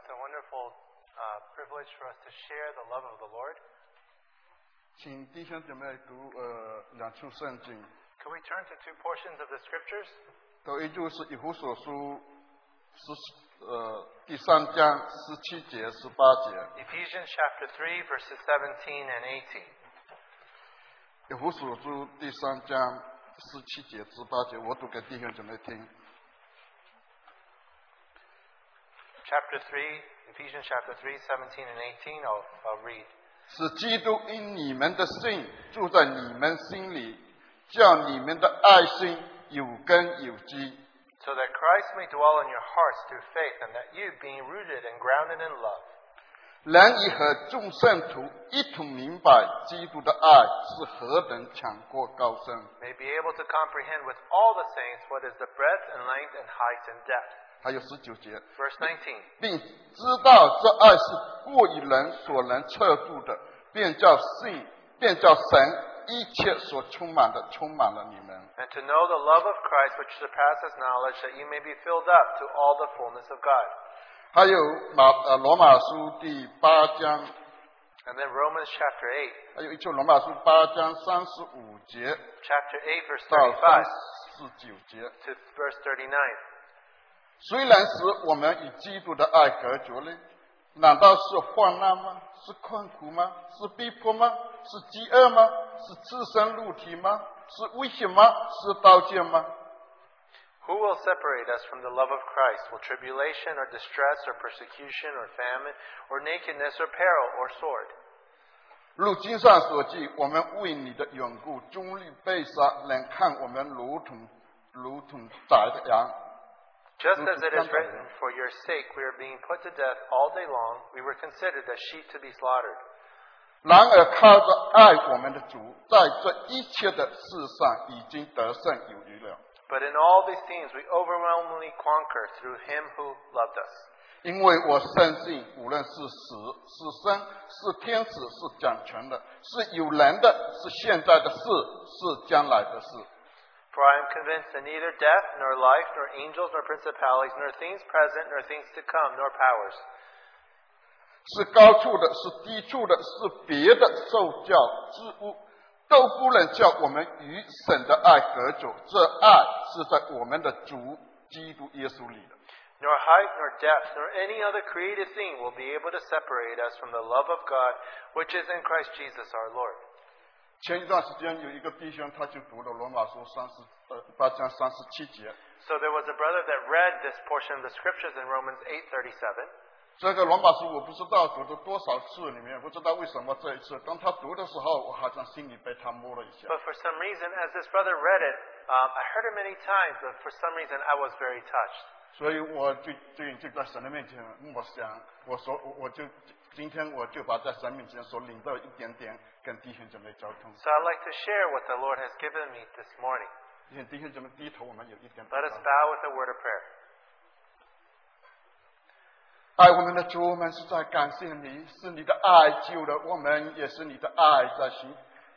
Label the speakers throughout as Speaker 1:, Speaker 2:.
Speaker 1: It's a wonderful uh, privilege for us to share the love of the Lord.
Speaker 2: 请弟兄姐妹读呃两处圣经，
Speaker 1: Can we turn to two portions of the scriptures?
Speaker 2: 都一就是以弗所书十呃第三章十七节十八节，
Speaker 1: Ephesians chapter 3, verses 17 and 18.
Speaker 2: 以弗所书第三章十七节十八节，我读给弟兄姐妹听。
Speaker 1: Chapter 3, Ephesians chapter 3, 17 and 18. I'll, I'll read.
Speaker 2: 使基督因你们的信住在你们心里，叫你们的爱心有根有基，
Speaker 1: So that Christ may dwell in your hearts through faith, and that you, being rooted and grounded in love,
Speaker 2: 能以和众圣徒一同明白基督的爱是何等强阔高深。
Speaker 1: may be able to comprehend with all the saints what is the breadth and length and height and depth.
Speaker 2: 还有十九节，
Speaker 1: Verse 19.
Speaker 2: 并知道这爱是过于人所能测度的，便叫信，便叫神一切所充满的充满了你们。
Speaker 1: And to know the love of Christ which surpasses knowledge, that you may be filled up to all the fullness of God.
Speaker 2: 还有马呃罗马书第八章，
Speaker 1: And then Romans chapter 8,
Speaker 2: 还有一处罗马书八章三十五节
Speaker 1: chapter 8, verse
Speaker 2: 到三
Speaker 1: 35
Speaker 2: 十九节。
Speaker 1: to verse 39.
Speaker 2: 虽然使我们与基督的爱隔绝了，难道是患难吗？是困苦吗？是逼迫吗？是饥饿吗？是自身肉体吗？是危险吗？是刀剑吗
Speaker 1: ？Who will separate us from the love of Christ? Will tribulation or distress or persecution or famine or nakedness or peril or sword?
Speaker 2: 如经上所记，我们为你的缘故，终日被杀，人看我们如同如同宰的羊。
Speaker 1: Just as it is written, For your sake we are being put to death all day long. We were considered as sheep to be slaughtered.
Speaker 2: 然而靠着爱我们的主，在这一切的事上已经得胜有余了。
Speaker 1: But in all these things we overwhelmingly conquer through him who loved us.
Speaker 2: 因为我深信，无论是死是生，是天使，是掌权的，是有人的，是现在的事，是将来的事，
Speaker 1: For I am convinced that neither death, nor life, nor angels, nor principalities, nor things present, nor things to come, nor powers,
Speaker 2: 是高处的，是低处的，是别的受教之物，都不能叫我们与神的爱隔绝。这爱是在我们的主基督耶稣里的。
Speaker 1: nor height, nor depth, nor any other created thing will be able to separate us from the love of God, which is in Christ Jesus our Lord.
Speaker 2: 前一段时间有一个弟兄，他就读了罗马书三十呃八章三十七节。
Speaker 1: So there was a brother that read this portion of the scriptures in Romans 8:37.
Speaker 2: 这个罗马书我不知道读了多少次，里面不知道为什么这一次，当他读的时候，我好像心里被他摸了一下。
Speaker 1: But for some reason, as this brother read it, um, I heard it many times, but for some reason I was very touched.
Speaker 2: 所以我最最近就在神的面前默想，我说我我就今天我就把在神面前所领到一点点跟弟兄姐妹交通。
Speaker 1: So I'd like to share what the Lord has given me this morning.
Speaker 2: 愿弟兄姐妹低头，我们有一点
Speaker 1: Let
Speaker 2: 祷
Speaker 1: us
Speaker 2: 告
Speaker 1: bow with a word of prayer.
Speaker 2: 爱我们的主，我们是在感谢你，是你的爱救了我们，也是你的爱在吸，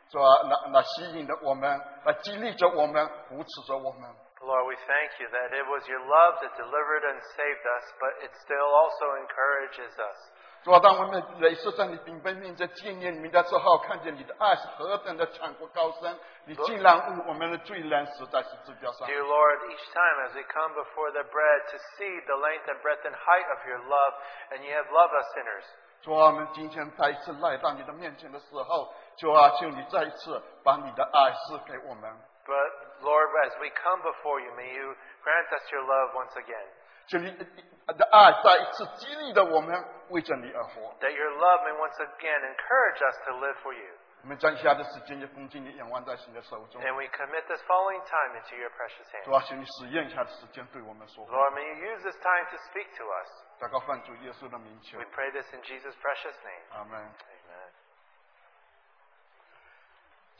Speaker 2: 是吧？那那吸引着我们，来激励着我们，扶持着我们。
Speaker 1: Lord, we thank you that it was your love that delivered and saved us, but it still also encourages us.
Speaker 2: 主啊，当我们每次在你顶杯面前纪念你的时候，看见你的爱是何等的强阔高深，你竟然为我们的罪人死在十字架上。
Speaker 1: Dear Lord, each time as we come before the bread to see the length and breadth and height of your love, and you have loved us sinners.
Speaker 2: 主啊，我们今天再一次来到你的面前的时候，主啊，求你再一次把你的爱赐给我们，
Speaker 1: But Lord, as we come before you, may you grant us your love once again.
Speaker 2: 求你的爱再一次激励着我们为着你而活。
Speaker 1: That your love may once again encourage us to live for you.
Speaker 2: 我们将以下的时间也恭敬你仰望在神的手中。
Speaker 1: And we commit this following time into your precious
Speaker 2: 主
Speaker 1: hands.
Speaker 2: 啊，求你使用以下的时间对我们说话。
Speaker 1: Lord, may you use this time to speak to us.
Speaker 2: 祷告奉主耶稣的名求
Speaker 1: We，pray this in Jesus' precious name.
Speaker 2: 阿门。
Speaker 1: Amen.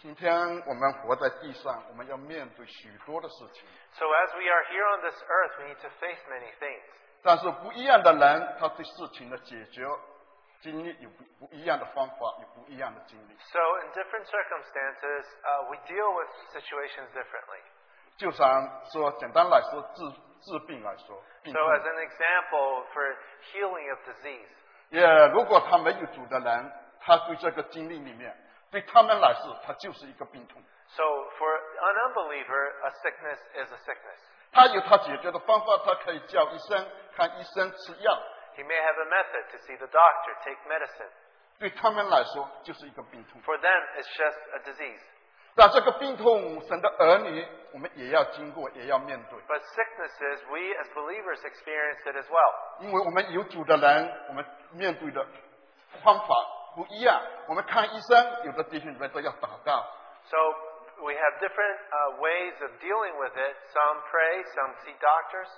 Speaker 2: 今天我们活在地上，我们要面对许多的事情
Speaker 1: ，So as we are here on this earth, we need to face many things.
Speaker 2: 但是不一样的人，他对事情的解决经历有不不一样的方法，有不一样的经历。
Speaker 1: So in different circumstances, uh, we deal with situations differently.
Speaker 2: 就像说，简单来说，治治病来说，病
Speaker 1: So, as an example for healing of disease,
Speaker 2: 也如果他没有主的人，他对这个经历里面，对他们来说，他就是一个病痛。
Speaker 1: so for an unbeliever, a sickness is a sickness.
Speaker 2: 他有他解决的方法，他可以叫医生看医生吃药
Speaker 1: ，He may have a method to see the doctor, take medicine.
Speaker 2: 对他们来说就是一个病痛。
Speaker 1: For them, it's just a disease.
Speaker 2: 但这个病痛，神的儿女，我们也要经过，也要面对
Speaker 1: ，But sicknesses, we as believers experience it as well.
Speaker 2: 因为我们有主的人，我们面对的方法不一样。我们看医生，有的弟兄姊妹都要祷告，
Speaker 1: So we have different uh, ways of dealing with it. Some pray, some see doctors.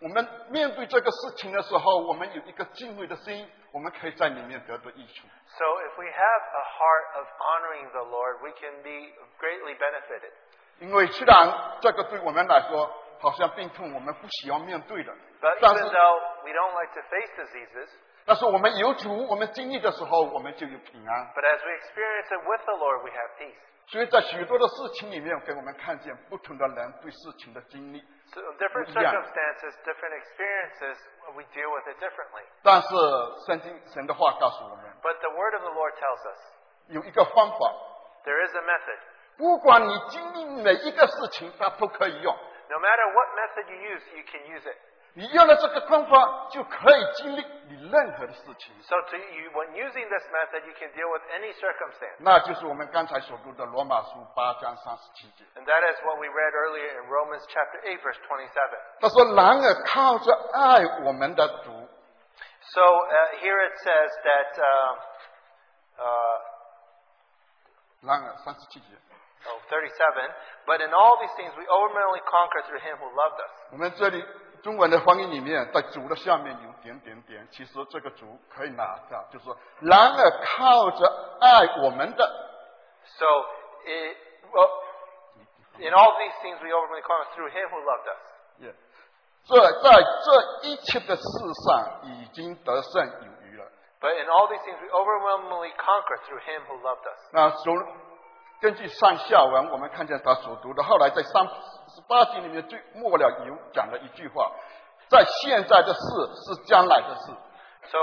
Speaker 2: 我们面对这个事情的时候，我们有一个敬畏的心，我们可以在里面得到益处。
Speaker 1: So if we have a heart of honoring the Lord, we can be greatly benefited.
Speaker 2: 因为虽然这个对我们来说好像病痛，我们不喜欢面对的，
Speaker 1: But
Speaker 2: 但
Speaker 1: even
Speaker 2: 是
Speaker 1: though we don't like to face diseases,
Speaker 2: 但是我们有主，我们经历的时候，我们就有平安。
Speaker 1: but as we experience it with the Lord, we have peace.
Speaker 2: 所以在许多的事情里面，给我们看见不同的人对事情的经历。
Speaker 1: So different circumstances, different experiences, we deal with it differently.
Speaker 2: 但是圣经神的话告诉我们
Speaker 1: ，But the word of the Lord tells us
Speaker 2: 有一个方法
Speaker 1: ，there is a method.
Speaker 2: 不管你经历每一个事情，它都可以用。
Speaker 1: No matter what method you use, you can use it.
Speaker 2: 你用了这个方法，就可以经历你任何的事情。
Speaker 1: So to you, when using this method, you can deal with any circumstance.
Speaker 2: 那就是我们刚才所读的罗马书八章三十七节。
Speaker 1: And that is what we read earlier in Romans chapter 8, verse 27.
Speaker 2: 他说：“然而靠着爱我们的主，
Speaker 1: So uh, here it says that, uh, uh,
Speaker 2: 然而三十七节，
Speaker 1: oh, 37, but in all these things we overwhelmingly conquer through him who loved us.
Speaker 2: 我们这里 中文的翻译里面，在主的下面有点点点，其实这个主可以拿掉，就是说，然而靠着爱我们的
Speaker 1: ，So, it, well, in all these things we overwhelmingly conquer through him who loved us.
Speaker 2: Yeah. 这在这一切的事上已经得胜有余了。
Speaker 1: But in all these things we overwhelmingly conquer through him who loved us.
Speaker 2: 那从根据上下文，我们看见他所读的，后来在三十八节里面最末了有讲了一句话，在现在的事是将来的事。
Speaker 1: So,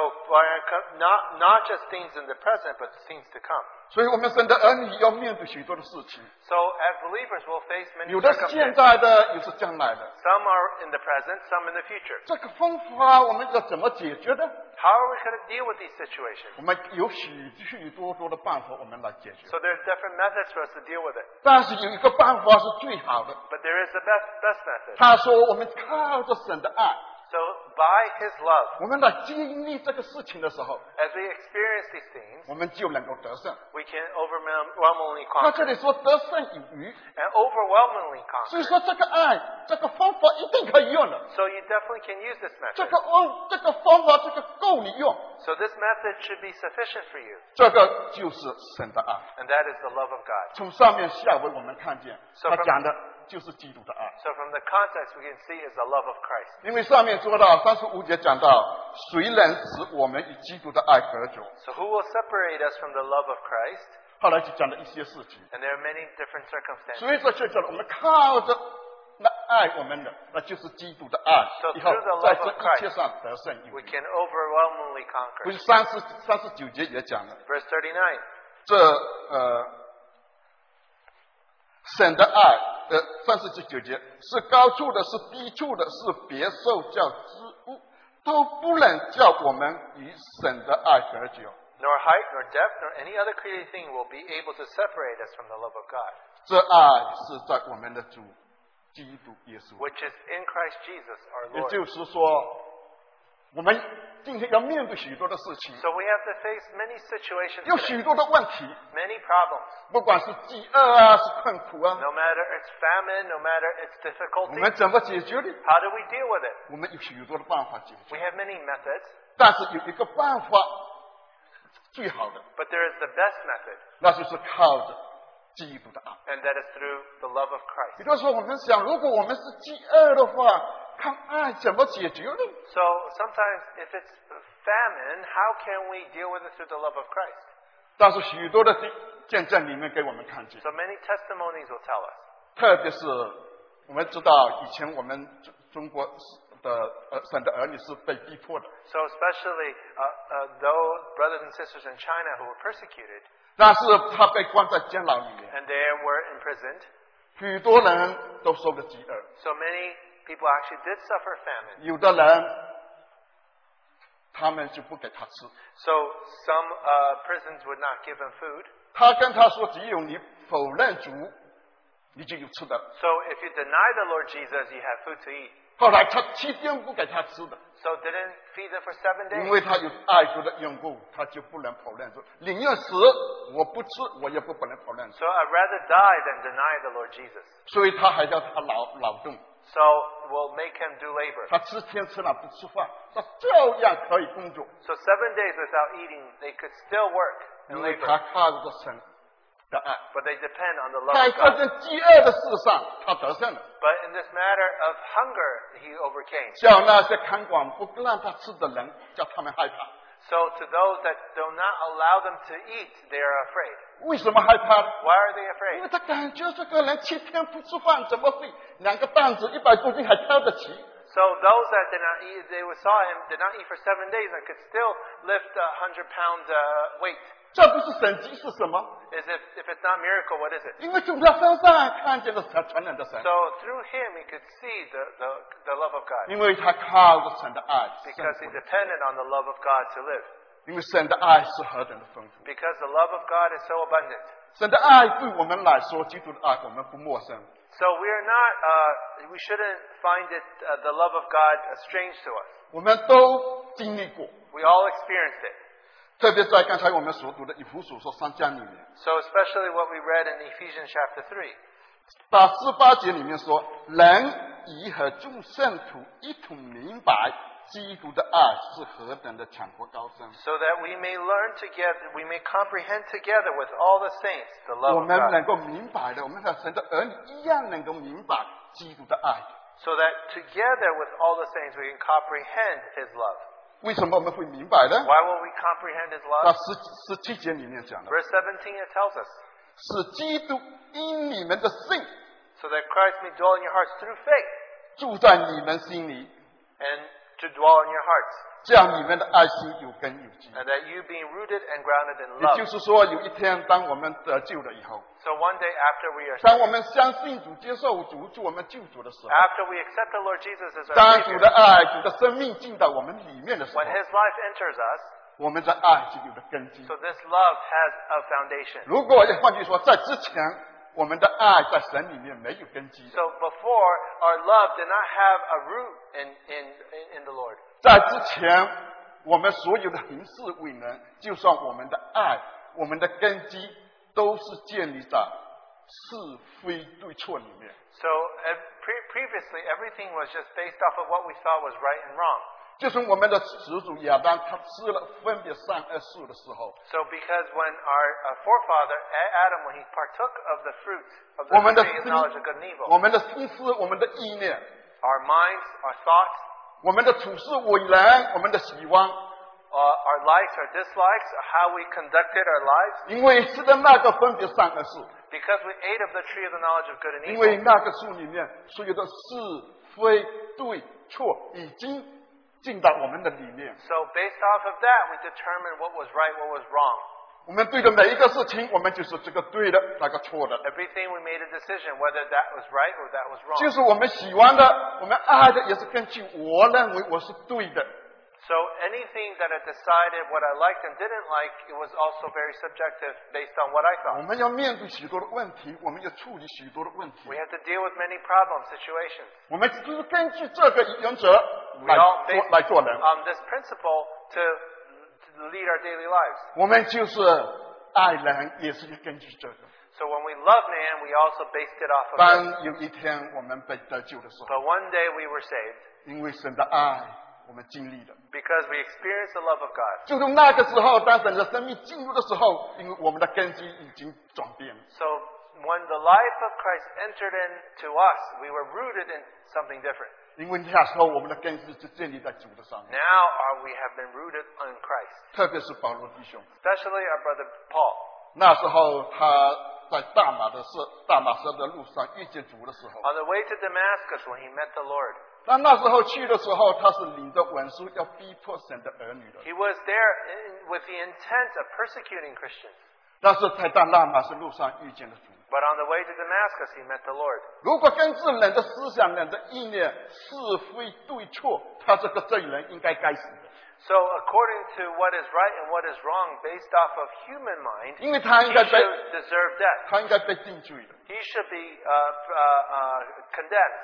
Speaker 1: not, not just things in the present, but things to come.
Speaker 2: 所以我们神的儿女要面对许多的事情
Speaker 1: ，So, as believers, we'll face many
Speaker 2: 有的是现在的，有是将来的。
Speaker 1: Some are in the present, some in the future.
Speaker 2: 这个方法我们要怎么解决呢
Speaker 1: ？How are we going to deal with these situations?
Speaker 2: 我们有许许多多的办法，我们来解决。
Speaker 1: So there's different methods for us to deal with it.
Speaker 2: 但是有一个办法是最好的
Speaker 1: ，But there is the best, best method.
Speaker 2: 他说我们靠着神的爱，
Speaker 1: So by His love,
Speaker 2: 我们来经历这个事情的时候，
Speaker 1: as we experience these things,
Speaker 2: 我们就能够得胜。
Speaker 1: we can overwhelmingly
Speaker 2: 他
Speaker 1: conquer.
Speaker 2: 这里说得胜有余，
Speaker 1: And overwhelmingly
Speaker 2: 所以
Speaker 1: conquer.
Speaker 2: 说这个爱，这个方法一定可以用的。
Speaker 1: So you definitely can use this
Speaker 2: 这
Speaker 1: method.
Speaker 2: 个哦，这个方法，这个够你用，
Speaker 1: So this method should be sufficient for you.
Speaker 2: 这个就是神的爱。
Speaker 1: And that is the love of God.
Speaker 2: 从上面下文我们看见，
Speaker 1: So
Speaker 2: 他
Speaker 1: from-
Speaker 2: 讲的 就是基督的爱。
Speaker 1: So from the context we can see is the love of Christ.
Speaker 2: 因为上面说到三十五节讲到，谁能使我们与基督的爱隔绝？
Speaker 1: So who will separate us from the love of Christ?
Speaker 2: 后来就讲了一些事情。
Speaker 1: And there are many different circumstances.
Speaker 2: 所以说，就叫我们靠着那爱我们的，那就是基督的爱
Speaker 1: So，
Speaker 2: 以后
Speaker 1: through the
Speaker 2: 在
Speaker 1: love
Speaker 2: 这
Speaker 1: of
Speaker 2: 一切上得胜有
Speaker 1: We
Speaker 2: 余。
Speaker 1: can overwhelmingly
Speaker 2: 不
Speaker 1: conquer.
Speaker 2: 是三十三十九节也讲了，
Speaker 1: Verse 39.
Speaker 2: 这呃神的爱， 呃三十九节是高处的，是低处的，是别受叫之物，都不能叫我们与神的爱隔绝。
Speaker 1: Nor height, nor depth, nor any other created thing will be able to separate us from the love of God,
Speaker 2: 这爱是在我们的主基督耶稣
Speaker 1: ，which is in Christ Jesus our
Speaker 2: 也.就是说，我们今天要面对许多的事情，
Speaker 1: So we have to face many situations
Speaker 2: 有
Speaker 1: today,
Speaker 2: 许多的问题，
Speaker 1: many problems.
Speaker 2: 不管是饥饿啊，是困苦啊，
Speaker 1: No matter it's famine, no matter it's
Speaker 2: 我
Speaker 1: difficulty,
Speaker 2: 们怎么解决呢？
Speaker 1: how do we deal with it?
Speaker 2: 我们有许多的办法解
Speaker 1: We
Speaker 2: 决，
Speaker 1: have many methods,
Speaker 2: 但是有一个办法最好的，
Speaker 1: but there is the best method,
Speaker 2: 那就是靠着基督的爱。
Speaker 1: and that is through the love of Christ.
Speaker 2: 比如说，我们想，如果我们是饥饿的话，看爱怎么解决呢？
Speaker 1: So sometimes if it's famine, how can we deal with it through the love of Christ?
Speaker 2: 但是许多的见证里面给我们看见，
Speaker 1: So many testimonies will tell us.
Speaker 2: 特别是我们知道以前我们中中国的呃省的儿女是被逼迫的，
Speaker 1: So especially uh, uh, those brothers and sisters in China who were persecuted
Speaker 2: 但是他被关在监牢里面，
Speaker 1: and they were imprisoned.
Speaker 2: 许多人都受了饥饿，
Speaker 1: So many people actually did suffer famine.
Speaker 2: 有的人他们就不给他吃，
Speaker 1: So some uh, prisons would not give him food.
Speaker 2: 他跟他说，只有你否认主，你就有吃的。
Speaker 1: So if you deny the Lord Jesus, you have food to eat.
Speaker 2: 后来他七天不给他吃的
Speaker 1: ，So didn't feed them for seven days.
Speaker 2: 因为他有爱主的缘故，他就不能否认说，宁愿死，我不吃，我也不不能否认。
Speaker 1: So I'd rather die than deny the Lord Jesus.
Speaker 2: 所以他还要他劳劳动
Speaker 1: ，So we'll make him do labor.
Speaker 2: 他吃天吃了不吃饭，他照样可以工作
Speaker 1: ，So seven days without eating, they could still work
Speaker 2: 因为他靠着神
Speaker 1: but they depend on the love
Speaker 2: 在
Speaker 1: of
Speaker 2: 这
Speaker 1: God.
Speaker 2: 件饥饿的事上，他得胜了。
Speaker 1: But in this matter of hunger, he overcame.
Speaker 2: 叫那些看管不让他吃的人，叫他们害怕。
Speaker 1: So to those that do not allow them to eat, they are afraid.
Speaker 2: 为什么害怕呢？
Speaker 1: Why are they
Speaker 2: 因
Speaker 1: afraid?
Speaker 2: 为他感觉这个人七天不吃饭，怎么会两个担子一百公斤还挑得起？
Speaker 1: So those that did not eat, they saw him, did not eat for seven days and could still lift a hundred pound uh, weight.
Speaker 2: 这不是神迹是什么？
Speaker 1: Is if, if it's not miracle, what is it?
Speaker 2: 因为从他身上看见了神全能的神，
Speaker 1: So through him, he could see the, the, the love of God
Speaker 2: 因为他靠着神的爱，
Speaker 1: because he
Speaker 2: 胜过
Speaker 1: depended on the love of God to live.
Speaker 2: 因为神的爱是何等的丰富，
Speaker 1: Because the love of God is so abundant.
Speaker 2: 神的爱对我们来说，基督的爱我们不陌生。
Speaker 1: So we are not, uh, we shouldn't find it, uh, the love of God uh, strange to us.
Speaker 2: 我们都经历过，
Speaker 1: We all experienced it. So especially what we read in Ephesians chapter 3.
Speaker 2: 到十八节里面说，人已和众圣徒一同明白基督的爱是何等的强阔高深。
Speaker 1: So that we may learn together, we may comprehend together with all the saints the
Speaker 2: 我
Speaker 1: love of
Speaker 2: 们
Speaker 1: God.
Speaker 2: 能够明白的，我们和神的儿女一样能够明白基督的爱。
Speaker 1: So that together with all the saints we can comprehend His love.
Speaker 2: 为什么我们会明白呢？
Speaker 1: Why will we comprehend His
Speaker 2: 到
Speaker 1: love?
Speaker 2: 十十七节里面讲的，
Speaker 1: Verse 17 it tells us,
Speaker 2: 是基督因你们的信
Speaker 1: so that Christ may dwell in your hearts through faith
Speaker 2: 住在你们心里，
Speaker 1: and to dwell in your hearts,
Speaker 2: 这样你们的爱心有根有基。
Speaker 1: and that you being rooted and grounded in
Speaker 2: 也
Speaker 1: love.
Speaker 2: 就是说，有一天当我们得救了以后，
Speaker 1: So one day after we are
Speaker 2: 当我们相信主、接受主做我们救主的时候，
Speaker 1: after we accept the Lord Jesus as our
Speaker 2: 当主
Speaker 1: Savior,
Speaker 2: 的爱、主的生命进到我们里面的时候
Speaker 1: when，His life enters us,
Speaker 2: 我们的爱就有了根基
Speaker 1: so。this love has a foundation.
Speaker 2: 如果换句说，在之前我们的爱在神里面没有根基，
Speaker 1: So before, our love did not have a root in, in, in, in the Lord.
Speaker 2: 在之前我们所有的行事为人，就算我们的爱、我们的根基都是建立在是非对错里面。
Speaker 1: So uh, pre- previously, everything was just based off of what we thought was right and wrong.
Speaker 2: 就是我们的始祖亚当，他吃了分别善恶树的时候，
Speaker 1: So because when our uh, forefather A- Adam, when he partook of the fruit of
Speaker 2: 我
Speaker 1: the
Speaker 2: 们的
Speaker 1: tree of
Speaker 2: 心
Speaker 1: knowledge of good and evil,
Speaker 2: 我们的心思、我们的意念、
Speaker 1: our minds, our thoughts,
Speaker 2: 我们的处事为人、我们的喜欢，
Speaker 1: uh, our likes, our dislikes, how we conducted our lives,
Speaker 2: 因为吃的那个分别善恶树，
Speaker 1: because we ate of the tree of the knowledge of good and
Speaker 2: 因
Speaker 1: evil.
Speaker 2: 为那个树里面所有的是非对错已经进到我们的里面。
Speaker 1: So based off of that, we determined what was right, what was wrong.
Speaker 2: 我们对的每一个事情，我们就是这个对的，那个错的。
Speaker 1: Everything we made a decision whether that was right or that was
Speaker 2: 就
Speaker 1: wrong.
Speaker 2: 是我们喜欢的，我们爱的，也是根据我认为我是对的。
Speaker 1: So anything that I decided what I liked and didn't like, it was also very subjective based on what I
Speaker 2: 我
Speaker 1: thought.
Speaker 2: 们要面对许多的问题，我们要处理许多的问题
Speaker 1: We。have to deal with many problem situations.
Speaker 2: 我们就是根据这个原则
Speaker 1: We
Speaker 2: 来
Speaker 1: all
Speaker 2: 做
Speaker 1: based
Speaker 2: 来做人。
Speaker 1: on this principle to, to lead our daily lives.
Speaker 2: 我们就是爱人，也是根据这个。
Speaker 1: So when we love man, we also based it off of it.
Speaker 2: 当有一天我们被得救的时候，
Speaker 1: But one day we were saved
Speaker 2: 因为神的爱，我们经历了。
Speaker 1: because we experienced the love of God.
Speaker 2: 就从那个时候，当神的生命进入的时候，因为我们的根基已经转变了。
Speaker 1: So when the life of Christ entered into us, we were rooted in something different.
Speaker 2: 因为那时候我们的根基是建立在主的上面，
Speaker 1: Now are we have been rooted in Christ.
Speaker 2: 特别是保罗弟兄，
Speaker 1: Especially our brother Paul.
Speaker 2: 那时候他 在大马的色大马色的路上遇见主的时候，
Speaker 1: On the way to Damascus, when he met the Lord,
Speaker 2: 但那时候去的时候，他是领着文书要逼迫神的儿女的。
Speaker 1: he was there in, with the intent of persecuting Christians.
Speaker 2: 但是在大大马色路上遇见了主。
Speaker 1: But on the way to Damascus, he met the Lord.
Speaker 2: 如果根据人的思想、人的意念是非对错，他这个罪人应该该死的，
Speaker 1: So, according to what is right and what is wrong, based off of human mind,
Speaker 2: 因为他
Speaker 1: he
Speaker 2: 应该被
Speaker 1: should deserve death.
Speaker 2: 他应该被定罪的，
Speaker 1: He should be uh, uh, uh, condemned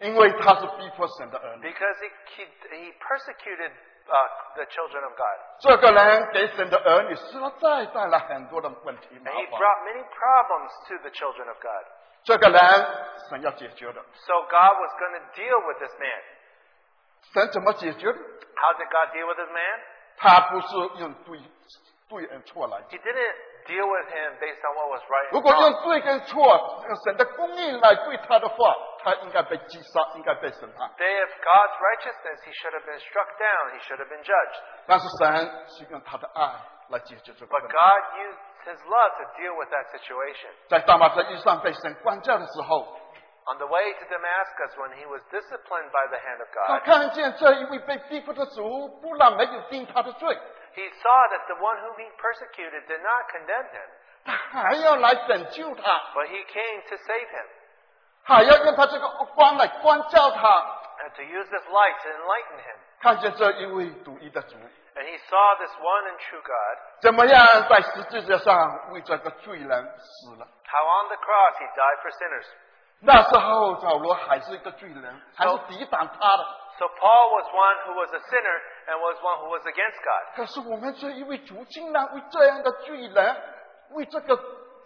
Speaker 2: 因为他是逼迫神的儿女。
Speaker 1: because he, he, he persecuted uh, the children of God.
Speaker 2: 这个人给神的儿女实在带来很多的问题麻
Speaker 1: And he
Speaker 2: 烦。
Speaker 1: brought many problems to the children of God.
Speaker 2: 这个人神要解决的，
Speaker 1: So God was going to deal with this man.
Speaker 2: 神怎么解决的？
Speaker 1: How did God deal with this man?
Speaker 2: 他不是用对对跟错来解
Speaker 1: He didn't deal with him based on what was right
Speaker 2: 如
Speaker 1: and
Speaker 2: 果用
Speaker 1: wrong.
Speaker 2: 对跟错，用神的公义来对他的话， 他应该被击杀，应该被审判。
Speaker 1: They of God's righteousness, he should have been struck down. He should have been judged.
Speaker 2: 但是神是用他的爱来解决这个
Speaker 1: But
Speaker 2: 问题。
Speaker 1: God used his love to deal with that situation.
Speaker 2: 在大马士遇上被神关教的时候，
Speaker 1: On the way to Damascus, when he was disciplined by the hand of
Speaker 2: 他
Speaker 1: God,
Speaker 2: 看见这一位被逼迫的主，不但没有定他的罪，
Speaker 1: he saw that the one whom he persecuted did not condemn him,
Speaker 2: 他还要来拯救他，
Speaker 1: but he came to save him
Speaker 2: 还要用他这个光来关照他。
Speaker 1: and to use this light to enlighten him.
Speaker 2: 看见这一位独一的主，
Speaker 1: And he saw this one and true God,
Speaker 2: 怎么样在十字架上为这个罪人死了。
Speaker 1: how on the cross he died for sinners.
Speaker 2: 那时候保罗还是一个罪人，还是抵挡他的。
Speaker 1: So Paul was one who was a sinner and was one who was against God.
Speaker 2: 可是我们这一位主竟然为这样的罪人，为这个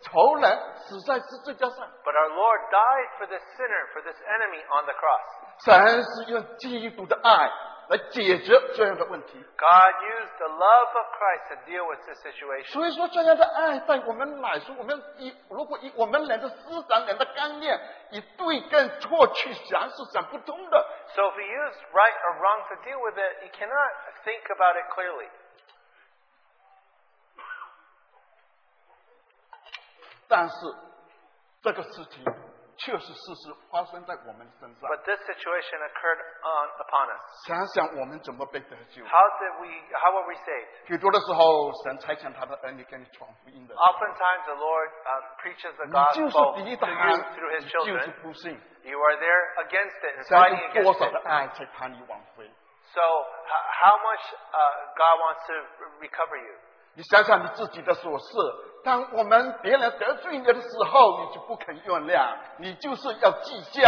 Speaker 2: 仇人死在十字架上。
Speaker 1: But our Lord died for this sinner, for this enemy on the cross.
Speaker 2: 神是用基督的爱来解决这样的问题。
Speaker 1: God used the love of Christ to deal with this situation.
Speaker 2: 所以说，这样的爱在我们来说，我们以如果以我们人的思想、人的观念，以对跟错去想，是想不通的。
Speaker 1: So if we use right or wrong to deal with it, you cannot think about it clearly.
Speaker 2: 但是这个事情确实事实发生在我们身上。
Speaker 1: But this situation occurred on upon us.
Speaker 2: 想想我们怎么被得救？
Speaker 1: How did we how were we saved?
Speaker 2: 许多的时候，神差遣他的儿女给你传福音的，
Speaker 1: Oftentimes the Lord um, preaches the
Speaker 2: 你就
Speaker 1: gospel
Speaker 2: 是
Speaker 1: to
Speaker 2: 抵挡，
Speaker 1: you through his
Speaker 2: 你就是
Speaker 1: children.
Speaker 2: 不信。
Speaker 1: You are there against it and
Speaker 2: 神
Speaker 1: fighting
Speaker 2: 用多
Speaker 1: against
Speaker 2: 少的
Speaker 1: it.
Speaker 2: 爱才把你挽回？
Speaker 1: So h- how much uh, God wants to recover you?
Speaker 2: 你想想你自己的琐事，当我们别人得罪你的时候，你就不肯原谅，你就是要计较，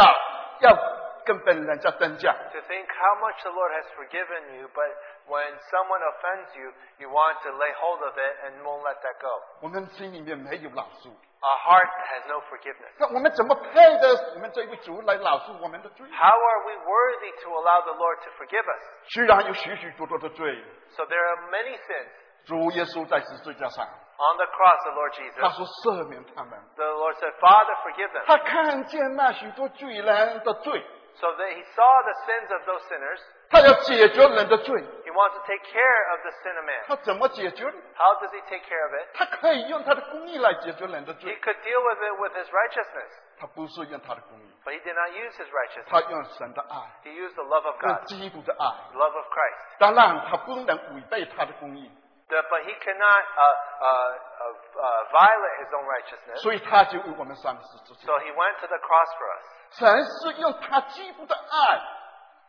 Speaker 2: 要跟本人家争价。
Speaker 1: To think how much the Lord has forgiven you, but when someone offends you, you want to lay hold of it and won't let that go.
Speaker 2: 我们心里面没有饶恕，
Speaker 1: Our heart has no forgiveness.
Speaker 2: 那我们怎么配得我们这位主来饶恕我们的罪？
Speaker 1: How are we worthy to allow the Lord to forgive us?
Speaker 2: 虽然有许许多多的罪，
Speaker 1: So there are many sins.
Speaker 2: 主耶稣在十字架上，
Speaker 1: On the cross, the Lord
Speaker 2: 他
Speaker 1: Jesus,
Speaker 2: 说赦免他们。
Speaker 1: the Lord said, Father, forgive them.
Speaker 2: 他看见那许多罪人的罪，
Speaker 1: So that he saw the sins of those sinners.
Speaker 2: 他要解决人的罪，
Speaker 1: He wants to take care of the sin of man.
Speaker 2: 他怎么解决呢？
Speaker 1: How does he take care of it?
Speaker 2: 他可以用他的公义来解决人的
Speaker 1: He
Speaker 2: 罪，
Speaker 1: could deal with it with his righteousness,
Speaker 2: 他不是用他的公义，
Speaker 1: but he did not use his righteousness.
Speaker 2: 他用神的爱，
Speaker 1: He used the love of
Speaker 2: 用
Speaker 1: God,
Speaker 2: 基督的爱。
Speaker 1: the love of Christ.
Speaker 2: 当然，他不能违背他的公义，
Speaker 1: The- but he cannot uh, uh, uh, uh, violate his own righteousness.
Speaker 2: 所以他就为我们上十字架。
Speaker 1: So he went to the cross for us.
Speaker 2: 神是用他基督的爱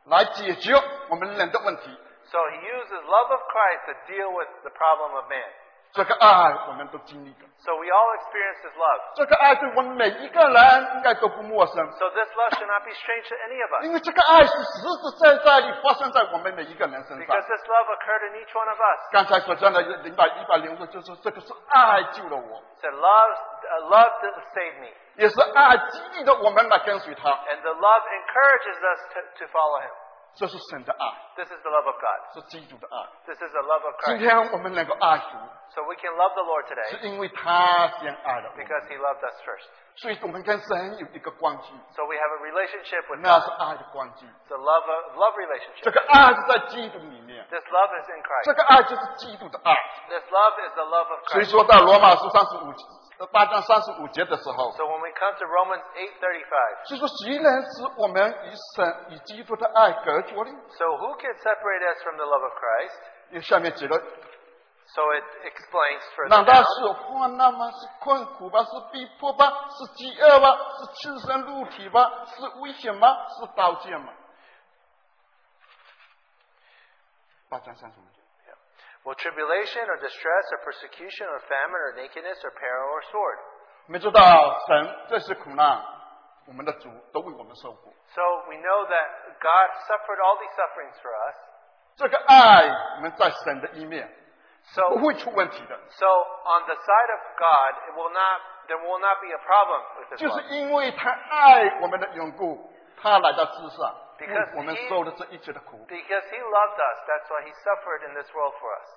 Speaker 2: 来解决我们人的问题。
Speaker 1: So he uses love of Christ to deal with the problem of man.
Speaker 2: 这个爱我们都经历过，
Speaker 1: So we all experience his love.
Speaker 2: 这个爱对我们每一个人应该都不陌生，
Speaker 1: So this love should not be strange to any of us.
Speaker 2: 因为这个爱是实实在在地发生在我们每一个人身上
Speaker 1: Because。this love occurred in each one of us.
Speaker 2: 刚才所讲的零百一百零六，就是这个是爱救了我，
Speaker 1: Said love, uh, love to save me.
Speaker 2: 也是爱激励着我们来跟随他。
Speaker 1: And the love encourages us to, to follow him.
Speaker 2: 这是神的爱，
Speaker 1: This is the love of God.
Speaker 2: 是基督的爱。
Speaker 1: This is the love of
Speaker 2: 今
Speaker 1: Christ.
Speaker 2: 天我们能够爱主，
Speaker 1: So we can love the Lord
Speaker 2: 是
Speaker 1: today
Speaker 2: 因为他先爱了我们，
Speaker 1: because he loved us first.
Speaker 2: 所以我们跟神有一个关系，
Speaker 1: So we have a relationship with
Speaker 2: 那是
Speaker 1: God.
Speaker 2: 爱的关系。
Speaker 1: It's a love, of, love
Speaker 2: 这
Speaker 1: relationship.
Speaker 2: 个爱是在基督里面，
Speaker 1: This love is in
Speaker 2: 这
Speaker 1: Christ.
Speaker 2: 个爱就是基督的爱。
Speaker 1: This love is the love of
Speaker 2: 所以
Speaker 1: Christ.
Speaker 2: 说到罗马书三十五 呃 八章三十五节的时候，
Speaker 1: So when we come to Romans 8:35,
Speaker 2: 就说谁能使我们与神与基督的爱隔绝呢？
Speaker 1: so who can separate us from the love of Christ?
Speaker 2: 因为下面指了，
Speaker 1: So it explains further
Speaker 2: 难道
Speaker 1: down.
Speaker 2: 是患难吗？是困苦吧？是逼迫吧？是饥饿吧？是赤身露体吧？是危险吗？是刀剑吗？八章三十五节。
Speaker 1: Will tribulation or distress or persecution or famine or nakedness or peril or sword?
Speaker 2: 我们知道神这些苦难，我们的主都为我们受过。
Speaker 1: So we know that God suffered all these sufferings for us.
Speaker 2: 这个爱，我们在神的一面
Speaker 1: So
Speaker 2: 不会出问题的，
Speaker 1: So on the side of God, it will not there will not be a problem with this
Speaker 2: 就是
Speaker 1: love.
Speaker 2: 因为他爱我们的缘故， 他来到世上
Speaker 1: ，Because
Speaker 2: 我们受了这一切的苦。
Speaker 1: Because he loved us, that's why he suffered in this world for us.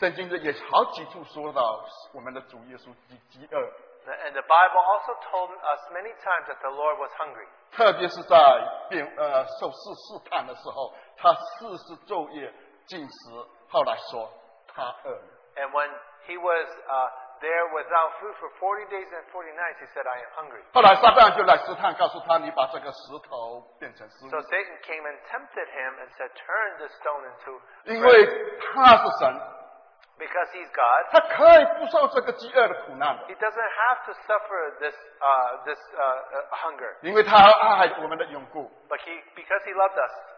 Speaker 2: 圣经里也好几处说到我们的主耶稣饥饥饿
Speaker 1: ，And the Bible also told us many times that the Lord was hungry.
Speaker 2: 特别是在变呃受试试探的时候，他四十昼夜进食，后来说他饿了。
Speaker 1: And when he was uh, there without food for 40 days and 40 nights, he said, I am hungry.
Speaker 2: 后来撒旦就来试探，告诉他：“你把这个石头变成食物
Speaker 1: So，Satan came and tempted him and said, Turn this stone into
Speaker 2: 因
Speaker 1: bread.
Speaker 2: 为他是神，
Speaker 1: Because he's God,
Speaker 2: 他可以不受这个饥饿的苦难的，
Speaker 1: he doesn't have to suffer this, uh, this uh, uh, hunger.
Speaker 2: 因为他爱我们的缘故，
Speaker 1: But he, because he loved us,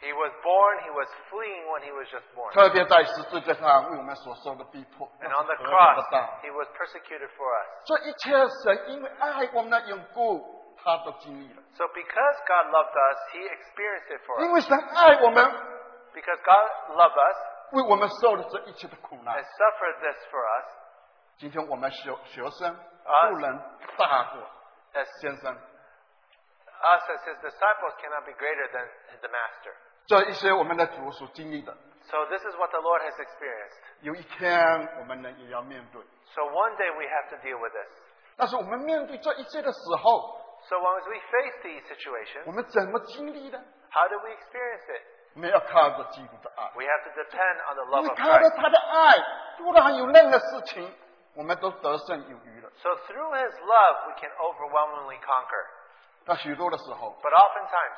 Speaker 1: He was born, he was fleeing when he was just born.
Speaker 2: 特别在十字架上为我们所受的逼迫，
Speaker 1: And on the
Speaker 2: 那是何等
Speaker 1: cross,
Speaker 2: 的大。
Speaker 1: he was persecuted for us.
Speaker 2: 这一切神因为爱我们的缘故，他都经历了。
Speaker 1: So because God loved us, he experienced it for
Speaker 2: 因
Speaker 1: us.
Speaker 2: 为神爱我们，
Speaker 1: Because God loved us
Speaker 2: 为我们受了这一切的苦难
Speaker 1: and。suffered this for us,
Speaker 2: 今天我们学学生
Speaker 1: 啊
Speaker 2: 不能大过
Speaker 1: as
Speaker 2: 先生。
Speaker 1: us as his disciples cannot be greater than the master.
Speaker 2: 这一些我们的主所经历的，
Speaker 1: So this is what the Lord has experienced.
Speaker 2: 有一天我们呢也要面对。
Speaker 1: So one day we have to deal with this.
Speaker 2: 但是我们面对这一切的时候，
Speaker 1: So as we face these situations,
Speaker 2: 我们怎么经历的？
Speaker 1: how do we experience it?
Speaker 2: 我们要靠着基督的爱，
Speaker 1: We have to depend on the
Speaker 2: 因
Speaker 1: love
Speaker 2: 为
Speaker 1: of
Speaker 2: 靠着
Speaker 1: Christ.
Speaker 2: 他的爱，不然有任何事情，我们都得胜有余了。
Speaker 1: So through his love, we can overwhelmingly conquer.
Speaker 2: 但许多的时候，
Speaker 1: But oftentimes,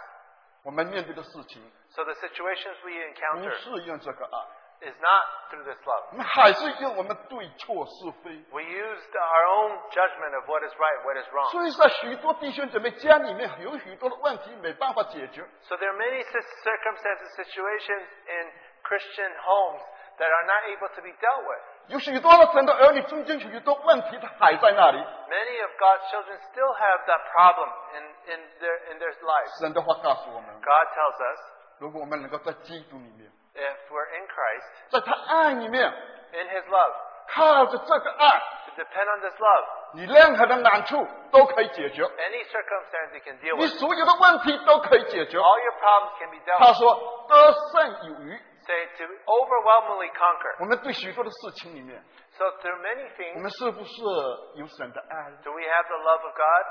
Speaker 2: 我们面对的事情
Speaker 1: so the situations we
Speaker 2: 不
Speaker 1: encounter
Speaker 2: 是用这个爱，
Speaker 1: is not through this love.
Speaker 2: 我们还是用我们对错是非。
Speaker 1: We used our own judgment of what is right, what is wrong.
Speaker 2: 所以在许多弟兄姊妹家里面有许多的问题没办法解决，
Speaker 1: So there are many cir- circumstances, situations in Christian homes that are not able to be dealt with.
Speaker 2: 有许多的神的儿女中间有许多问题，它还在那里。
Speaker 1: Many of God's children still have that problem in, in, their, in their lives.
Speaker 2: 神的话告诉我们，
Speaker 1: God tells us
Speaker 2: 如果我们能够在基督里面，
Speaker 1: if we're in Christ,
Speaker 2: 在他爱里面，
Speaker 1: in His love,
Speaker 2: 靠着这个爱，
Speaker 1: to depend on this love,
Speaker 2: 你任何的难处都可以解决，
Speaker 1: any circumstance you can deal
Speaker 2: 你
Speaker 1: with,
Speaker 2: 所有的问题都可以解决。
Speaker 1: all your problems can be dealt
Speaker 2: 他
Speaker 1: with.
Speaker 2: 说得胜有余。
Speaker 1: Say to overwhelmingly conquer.
Speaker 2: 我们对许多的事情里面，
Speaker 1: So through many
Speaker 2: 我
Speaker 1: things,
Speaker 2: 们是不是有神的爱？
Speaker 1: do we have the love of God?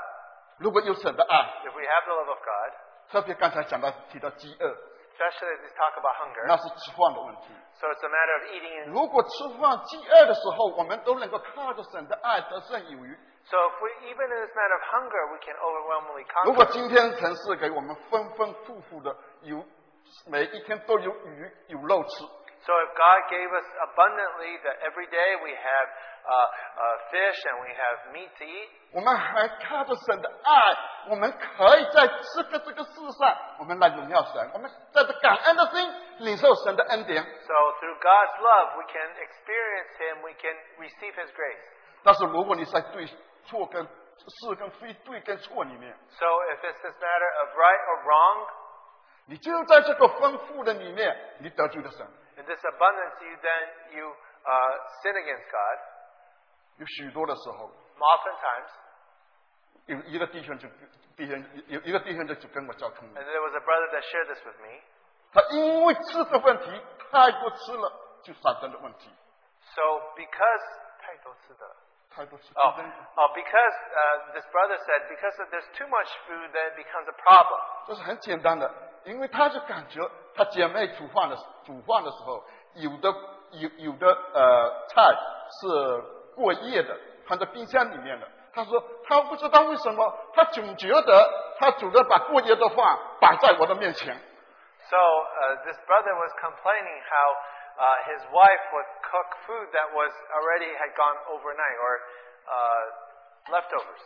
Speaker 2: 如果有神的爱，
Speaker 1: If we have the love of God,
Speaker 2: 特别刚才讲到提到饥饿，
Speaker 1: especially as we talk about hunger,
Speaker 2: 那是吃饭的问题。
Speaker 1: so it's a matter of eating and
Speaker 2: 如果吃饭饥饿的时候，我们都能够靠着神的爱得胜有余。
Speaker 1: So if we, even in this matter of hunger, we can overwhelmingly
Speaker 2: 如果
Speaker 1: conquer.
Speaker 2: 今天城市给我们丰丰富富的有， 每一天都有鱼有肉吃，
Speaker 1: So if God gave us abundantly that every day we have uh, uh, fish and we have meat to eat,
Speaker 2: 我们还靠着神的爱，我们可以在这个这个世上，我们来荣耀神，我们带着感恩的心领受神的恩典。
Speaker 1: so through God's love we can experience Him, we can receive His grace.
Speaker 2: 但是如果你在对错跟是跟非对跟错里面，
Speaker 1: So if it's this matter of right or wrong,
Speaker 2: 你就在这个丰富的里面，你得罪了神。
Speaker 1: in this abundance you then you uh, sin against God.
Speaker 2: 有许多的时候，
Speaker 1: Oftentimes,
Speaker 2: 有一个弟兄就弟兄有有一个弟兄就就跟我交通了，
Speaker 1: and there was a brother that shared this with me.
Speaker 2: 他因为吃的问题太多吃了，就产生了问题。
Speaker 1: So because 太多吃的。
Speaker 2: 太多吃
Speaker 1: Oh,
Speaker 2: 真的
Speaker 1: oh, because uh, this brother said because of there's too much food, then it becomes a problem.
Speaker 2: 这是很简单的，因为他就感觉他姐妹煮饭的煮饭的时候，有的有有的呃菜是过夜的，放在冰箱里面的。他说他不知道为什么，他总觉得他煮的把过夜的饭摆在我的面前。
Speaker 1: So uh, this brother was complaining how uh, his wife would cook food that was already had gone overnight or uh, leftovers.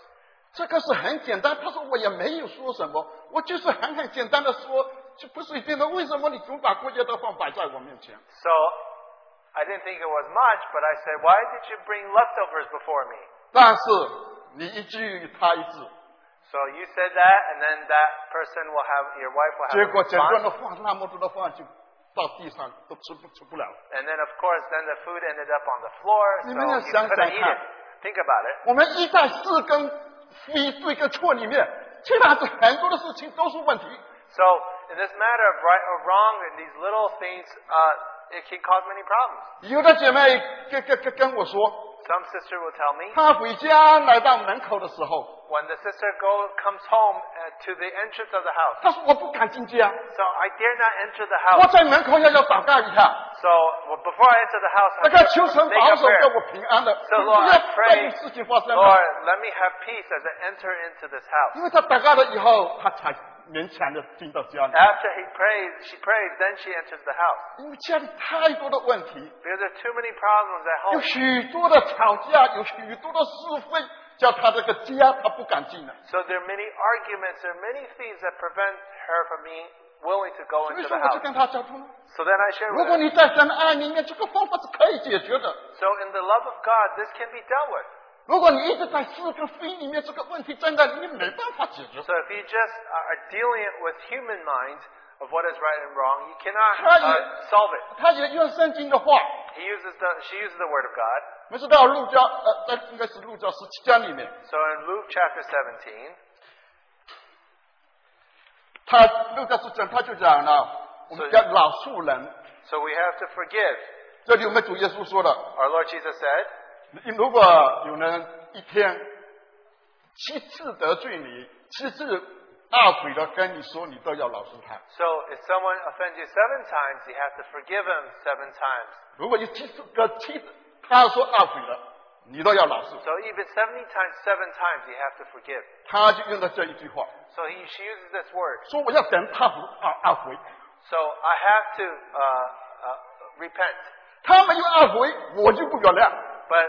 Speaker 2: 这个是很简单，他说我也没有说什么，我就是很很简单的说，就不是一定的。为什么你总把过夜的饭摆在我面前？
Speaker 1: So I didn't think it was much, but I said, why did you bring leftovers before me?
Speaker 2: 但是你一句他一字，
Speaker 1: So you said that, and then that person will have your wife will
Speaker 2: 结
Speaker 1: have a
Speaker 2: 果整顿
Speaker 1: response.
Speaker 2: 的饭那么多的饭就 到地上都吃不吃不了。
Speaker 1: And then, of course, then the food ended up on the floor, so
Speaker 2: 你们要
Speaker 1: you
Speaker 2: 想想
Speaker 1: couldn't eat
Speaker 2: 看。
Speaker 1: it. Think about it.
Speaker 2: 我们一在四跟非对跟错里面，其他的很多的事情都是问题。
Speaker 1: So, in this matter of right or wrong, and these little things, uh, it can cause many problems.
Speaker 2: 有的姐妹跟跟跟跟我说，
Speaker 1: Some sister will tell me
Speaker 2: 她回家来到门口的时候，
Speaker 1: when the sister go comes home uh, to the entrance of the house.
Speaker 2: 她说我不敢进家，
Speaker 1: So I dare not enter the
Speaker 2: 我
Speaker 1: house.
Speaker 2: 在门口要要祷告一下，
Speaker 1: So well, before I enter the house,
Speaker 2: 那
Speaker 1: I
Speaker 2: 个
Speaker 1: have
Speaker 2: 求
Speaker 1: to
Speaker 2: 神
Speaker 1: make
Speaker 2: 保
Speaker 1: a
Speaker 2: 守给
Speaker 1: prayer.
Speaker 2: 我平安的，
Speaker 1: So
Speaker 2: 不
Speaker 1: Lord,
Speaker 2: 要
Speaker 1: I
Speaker 2: 再
Speaker 1: pray,
Speaker 2: 有事情发生了。
Speaker 1: Lord, let me have peace as I enter into this
Speaker 2: 因
Speaker 1: house.
Speaker 2: 为她祷告了以后，她才 勉强的进到家里，
Speaker 1: After he prays, she prays, then she enters the house.
Speaker 2: 因为家里太多的问题，
Speaker 1: Because there are too many problems at
Speaker 2: 有
Speaker 1: home.
Speaker 2: 许多的吵架，有许多的是非，叫她这个家她不敢进了。
Speaker 1: So there are many arguments, there are many things that prevent her from being willing to go
Speaker 2: 所以
Speaker 1: into
Speaker 2: 说
Speaker 1: the
Speaker 2: 我就
Speaker 1: house.
Speaker 2: 跟她交通。
Speaker 1: So then I share
Speaker 2: 如
Speaker 1: with
Speaker 2: 果
Speaker 1: her.
Speaker 2: 你在神的爱里面，这个方法是可以解决的。
Speaker 1: So in the love of God, this can be dealt with.
Speaker 2: 如果你一直在是跟非里面，这个问题真的你没办法解决。
Speaker 1: So if you just are dealing it with human minds of what is right and wrong, you cannot
Speaker 2: 他
Speaker 1: uh,
Speaker 2: 也
Speaker 1: solve it.
Speaker 2: 他也用圣经的话，
Speaker 1: He uses the, she uses the word of God.
Speaker 2: 我们知道路加呃，在应该是路加十七章里面，
Speaker 1: So in Luke chapter 17,
Speaker 2: 他路加十七章他就讲了，我们叫老妇人。
Speaker 1: so we have to forgive.
Speaker 2: 这里我们主耶稣说的，
Speaker 1: Our Lord Jesus said,
Speaker 2: 如果有人一天七次得罪你，七次懊悔的跟你说，你都要饶恕他。
Speaker 1: so if someone offends you seven times, you have to forgive him seven times.
Speaker 2: 如果有七次个七，他说懊悔了，你都要饶恕。
Speaker 1: So even 70 times, seven times, you have to forgive.
Speaker 2: 他就用了这一句话，
Speaker 1: So he, she uses this word.
Speaker 2: 说我要等他悔啊懊悔，
Speaker 1: So I have to uh, uh, repent.
Speaker 2: 他没有懊悔，我就不原谅。
Speaker 1: But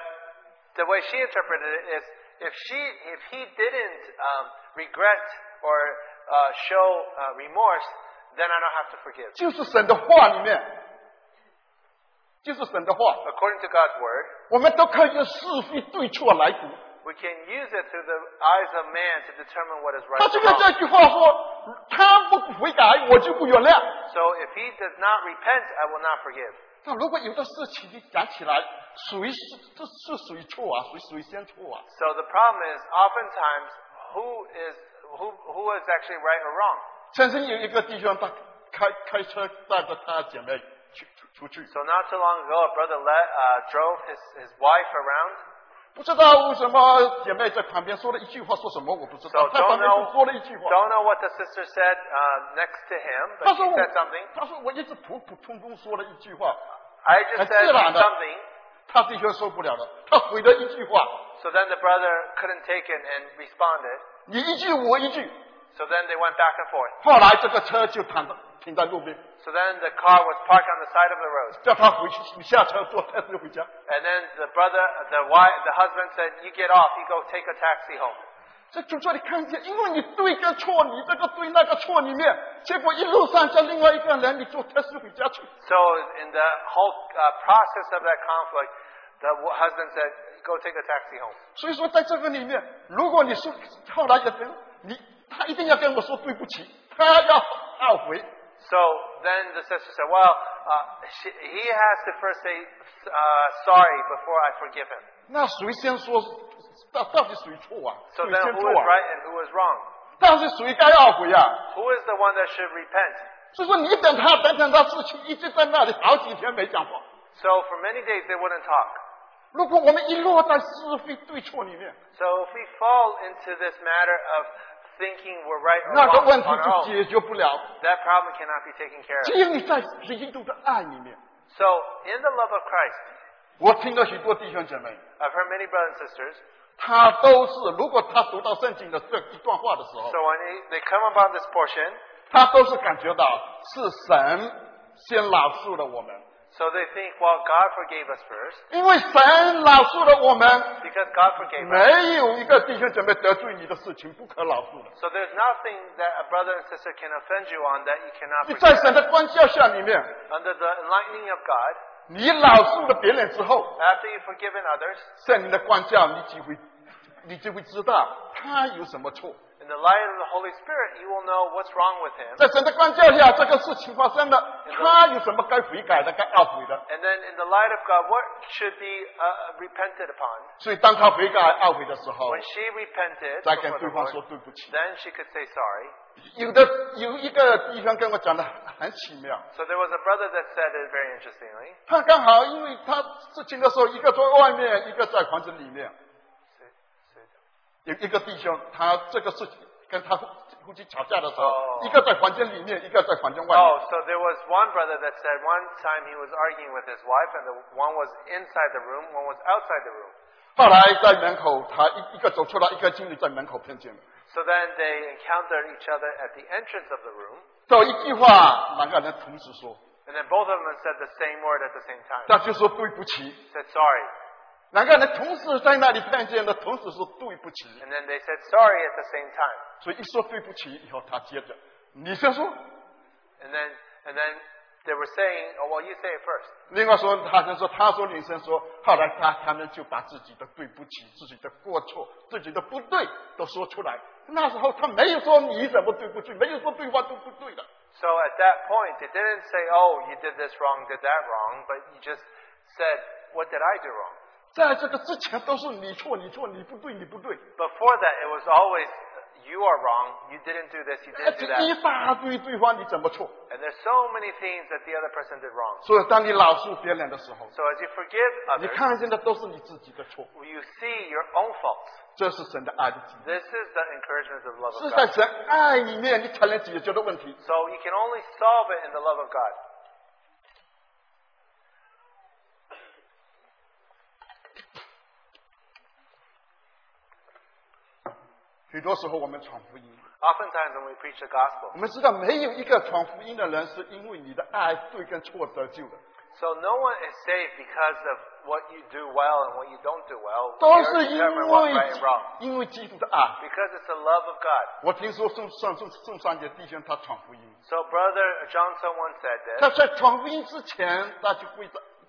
Speaker 1: the way she interpreted it is, if she, if he didn't um, regret or uh, show uh, remorse, then I don't have to forgive.
Speaker 2: 就是神的话里面，就是神的话，
Speaker 1: According to God's word,
Speaker 2: 我们都可以用是非对错来读。
Speaker 1: we can use it through the eyes of man to determine what is right
Speaker 2: 他
Speaker 1: and
Speaker 2: 就用
Speaker 1: wrong.
Speaker 2: 这句话说，他不悔改，我就不原谅。
Speaker 1: So if he does not repent, I will not forgive.
Speaker 2: 那如果有的事情你讲起来，谁是这是谁错啊？谁谁先错啊？
Speaker 1: So the problem is, oftentimes, who is who who is actually right or wrong?
Speaker 2: 曾经有一个弟兄，他开开车带着他姐妹去出出去，
Speaker 1: So not too long ago, a brother let, uh, drove his, his wife around.
Speaker 2: 不知道为什么姐妹在旁边说了一句话，说什么我不知道。他
Speaker 1: don't
Speaker 2: 旁边说了一句话
Speaker 1: ，don't know what the sister said uh, next to him,
Speaker 2: 他
Speaker 1: but
Speaker 2: 说
Speaker 1: she
Speaker 2: 我
Speaker 1: said something.
Speaker 2: 他说我一直普普通通说了一句话
Speaker 1: ，I just said
Speaker 2: 自然的
Speaker 1: something.
Speaker 2: 他弟兄受不了了，他回了一句话
Speaker 1: ，So then the brother couldn't take it and responded.
Speaker 2: 你一句我一句
Speaker 1: ，So then they went back and forth.
Speaker 2: 后来这个车就躺在停在路边，
Speaker 1: So then the car was parked on the side of the road.
Speaker 2: 叫他回去，你下车坐车子回家。
Speaker 1: And then the brother, the wife, the husband said, "You get off. You go take a taxi home."
Speaker 2: 在就这里看见，因为你对跟错，你这个对那个错里面，结果一路上叫另外一个人，你坐特斯回家去。
Speaker 1: So in the whole uh, process of that conflict, the w- husband said, "Go take a taxi home."
Speaker 2: 所以说，在这个里面，如果你说后来也跟你，他一定要跟我说对不起，他要懊悔。
Speaker 1: So then the sister said, "Well, uh, she, he has to first say uh, sorry before I forgive him."
Speaker 2: 那谁先说？到到底谁错啊？
Speaker 1: So
Speaker 2: 谁
Speaker 1: then
Speaker 2: 先
Speaker 1: who
Speaker 2: 错
Speaker 1: is
Speaker 2: 啊？
Speaker 1: right and who is wrong?
Speaker 2: 但是谁该懊悔啊？
Speaker 1: Who is the one that should repent?
Speaker 2: 所以说你等他，等等他事情一直在那里好几天没讲话。
Speaker 1: So for many days they wouldn't talk.
Speaker 2: 如果我们一落在是非对错里面，
Speaker 1: So if we fall into this matter of thinking we're right or
Speaker 2: 那个
Speaker 1: wrong
Speaker 2: 问题
Speaker 1: on our
Speaker 2: 就
Speaker 1: own,
Speaker 2: 解决不了。
Speaker 1: that problem cannot be taken care
Speaker 2: 只
Speaker 1: of.
Speaker 2: 有你在基督的爱里面，
Speaker 1: So in the love of Christ,
Speaker 2: 我听到许多弟兄姐妹，
Speaker 1: I've heard many brothers and sisters.
Speaker 2: 他都是，如果他读到圣经的这一段话的时候
Speaker 1: So，when they, they come about this portion,
Speaker 2: 他都是感觉到是神先饶恕了我们，
Speaker 1: so they think, well, God forgave us first
Speaker 2: 因为神饶恕了我们，
Speaker 1: because God forgave us.
Speaker 2: 没有一个弟兄姐妹得罪你的事情不可饶恕的。
Speaker 1: So there's nothing that a brother and sister can offend you on that you cannot
Speaker 2: 你在
Speaker 1: forgive.
Speaker 2: 神的光照下里面，
Speaker 1: Under the enlightening of God,
Speaker 2: 你饶恕了别人之后，
Speaker 1: after you've forgiven others,
Speaker 2: 圣灵的光照，你就会，你就会知道他有什么错。
Speaker 1: in the light of the Holy Spirit, you will know what's wrong with him.
Speaker 2: 在神的光照下，这个事情发生了，他有什么该悔改的、该懊悔的？
Speaker 1: And then in the light of God, what should be uh, repented upon?
Speaker 2: 所以当他悔改、懊悔的时候
Speaker 1: When，she repented
Speaker 2: 再跟
Speaker 1: before
Speaker 2: 对
Speaker 1: the
Speaker 2: 方
Speaker 1: Lord,
Speaker 2: 说对不起。
Speaker 1: then she could say sorry.
Speaker 2: 有的有一个地方跟我讲的很奇妙，
Speaker 1: So there was a brother that said it very interestingly.
Speaker 2: 他刚好因为他事情的时候，一个在外面，一个在房子里面。 有一个弟兄，他这个事情跟他夫妻吵架的时候
Speaker 1: 哦
Speaker 2: 一个在房间里面，一个在房间外面。
Speaker 1: Oh, so there was one brother that said one time he was arguing with his wife, and the one was inside the room, one was outside the room.
Speaker 2: 后来在门口，他一一个走出来，一个经理在门口碰见了。
Speaker 1: So then they encountered each other at the entrance of the room,
Speaker 2: 这一句话，两个人同时说，
Speaker 1: and then both of them said the same word at the same time.
Speaker 2: 他就说对不起。
Speaker 1: Said sorry,
Speaker 2: 两个人同时在那里碰见的，同时说对不起。
Speaker 1: and then they said sorry at the same time.
Speaker 2: 所以一说对不起以后，他接着你先说
Speaker 1: ，And then and then they were saying, oh well, you say it first.
Speaker 2: 另外说他先说，他说女生说，后来他他们就把自己的对不起、自己的过错、自己的不对都说出来。那时候他没有说你怎么对不起，没有说对方都不对的。
Speaker 1: So at that point, they didn't say, oh, you did this wrong, did that wrong, but you just said, what did I do wrong?
Speaker 2: 在这个之前都是你错，你错，你不对，你不对，
Speaker 1: Before that, it was always, you are wrong, you didn't do this, you
Speaker 2: 而
Speaker 1: didn't
Speaker 2: 且
Speaker 1: do that.
Speaker 2: 一大堆对方你怎么错。
Speaker 1: And there's so many things that the other person did wrong.
Speaker 2: 所以当你饶恕别人的时候，
Speaker 1: So as you forgive
Speaker 2: 你
Speaker 1: others,
Speaker 2: 看见的都是你自己的错，
Speaker 1: you see your own faults.
Speaker 2: 这是神的爱的基础。
Speaker 1: This is the encouragement of the love
Speaker 2: 是
Speaker 1: of
Speaker 2: 在
Speaker 1: God.
Speaker 2: 神爱里面，你才能解决的问题。
Speaker 1: So you can only solve it in the love of God.
Speaker 2: 许多时候我们传福音。
Speaker 1: Oftentimes when we preach the gospel,
Speaker 2: 我们知道没有一个传福音的人是因为你的爱对跟错得救的
Speaker 1: ，so no one is saved because of what you do well and what you don't do well.
Speaker 2: 都
Speaker 1: You're
Speaker 2: 是因
Speaker 1: determined right and wrong 为
Speaker 2: 因为基督的爱。
Speaker 1: because it's the love of God.
Speaker 2: 我听说宋上宋宋三杰弟兄他传福音
Speaker 1: ，So Brother John Sung someone said this.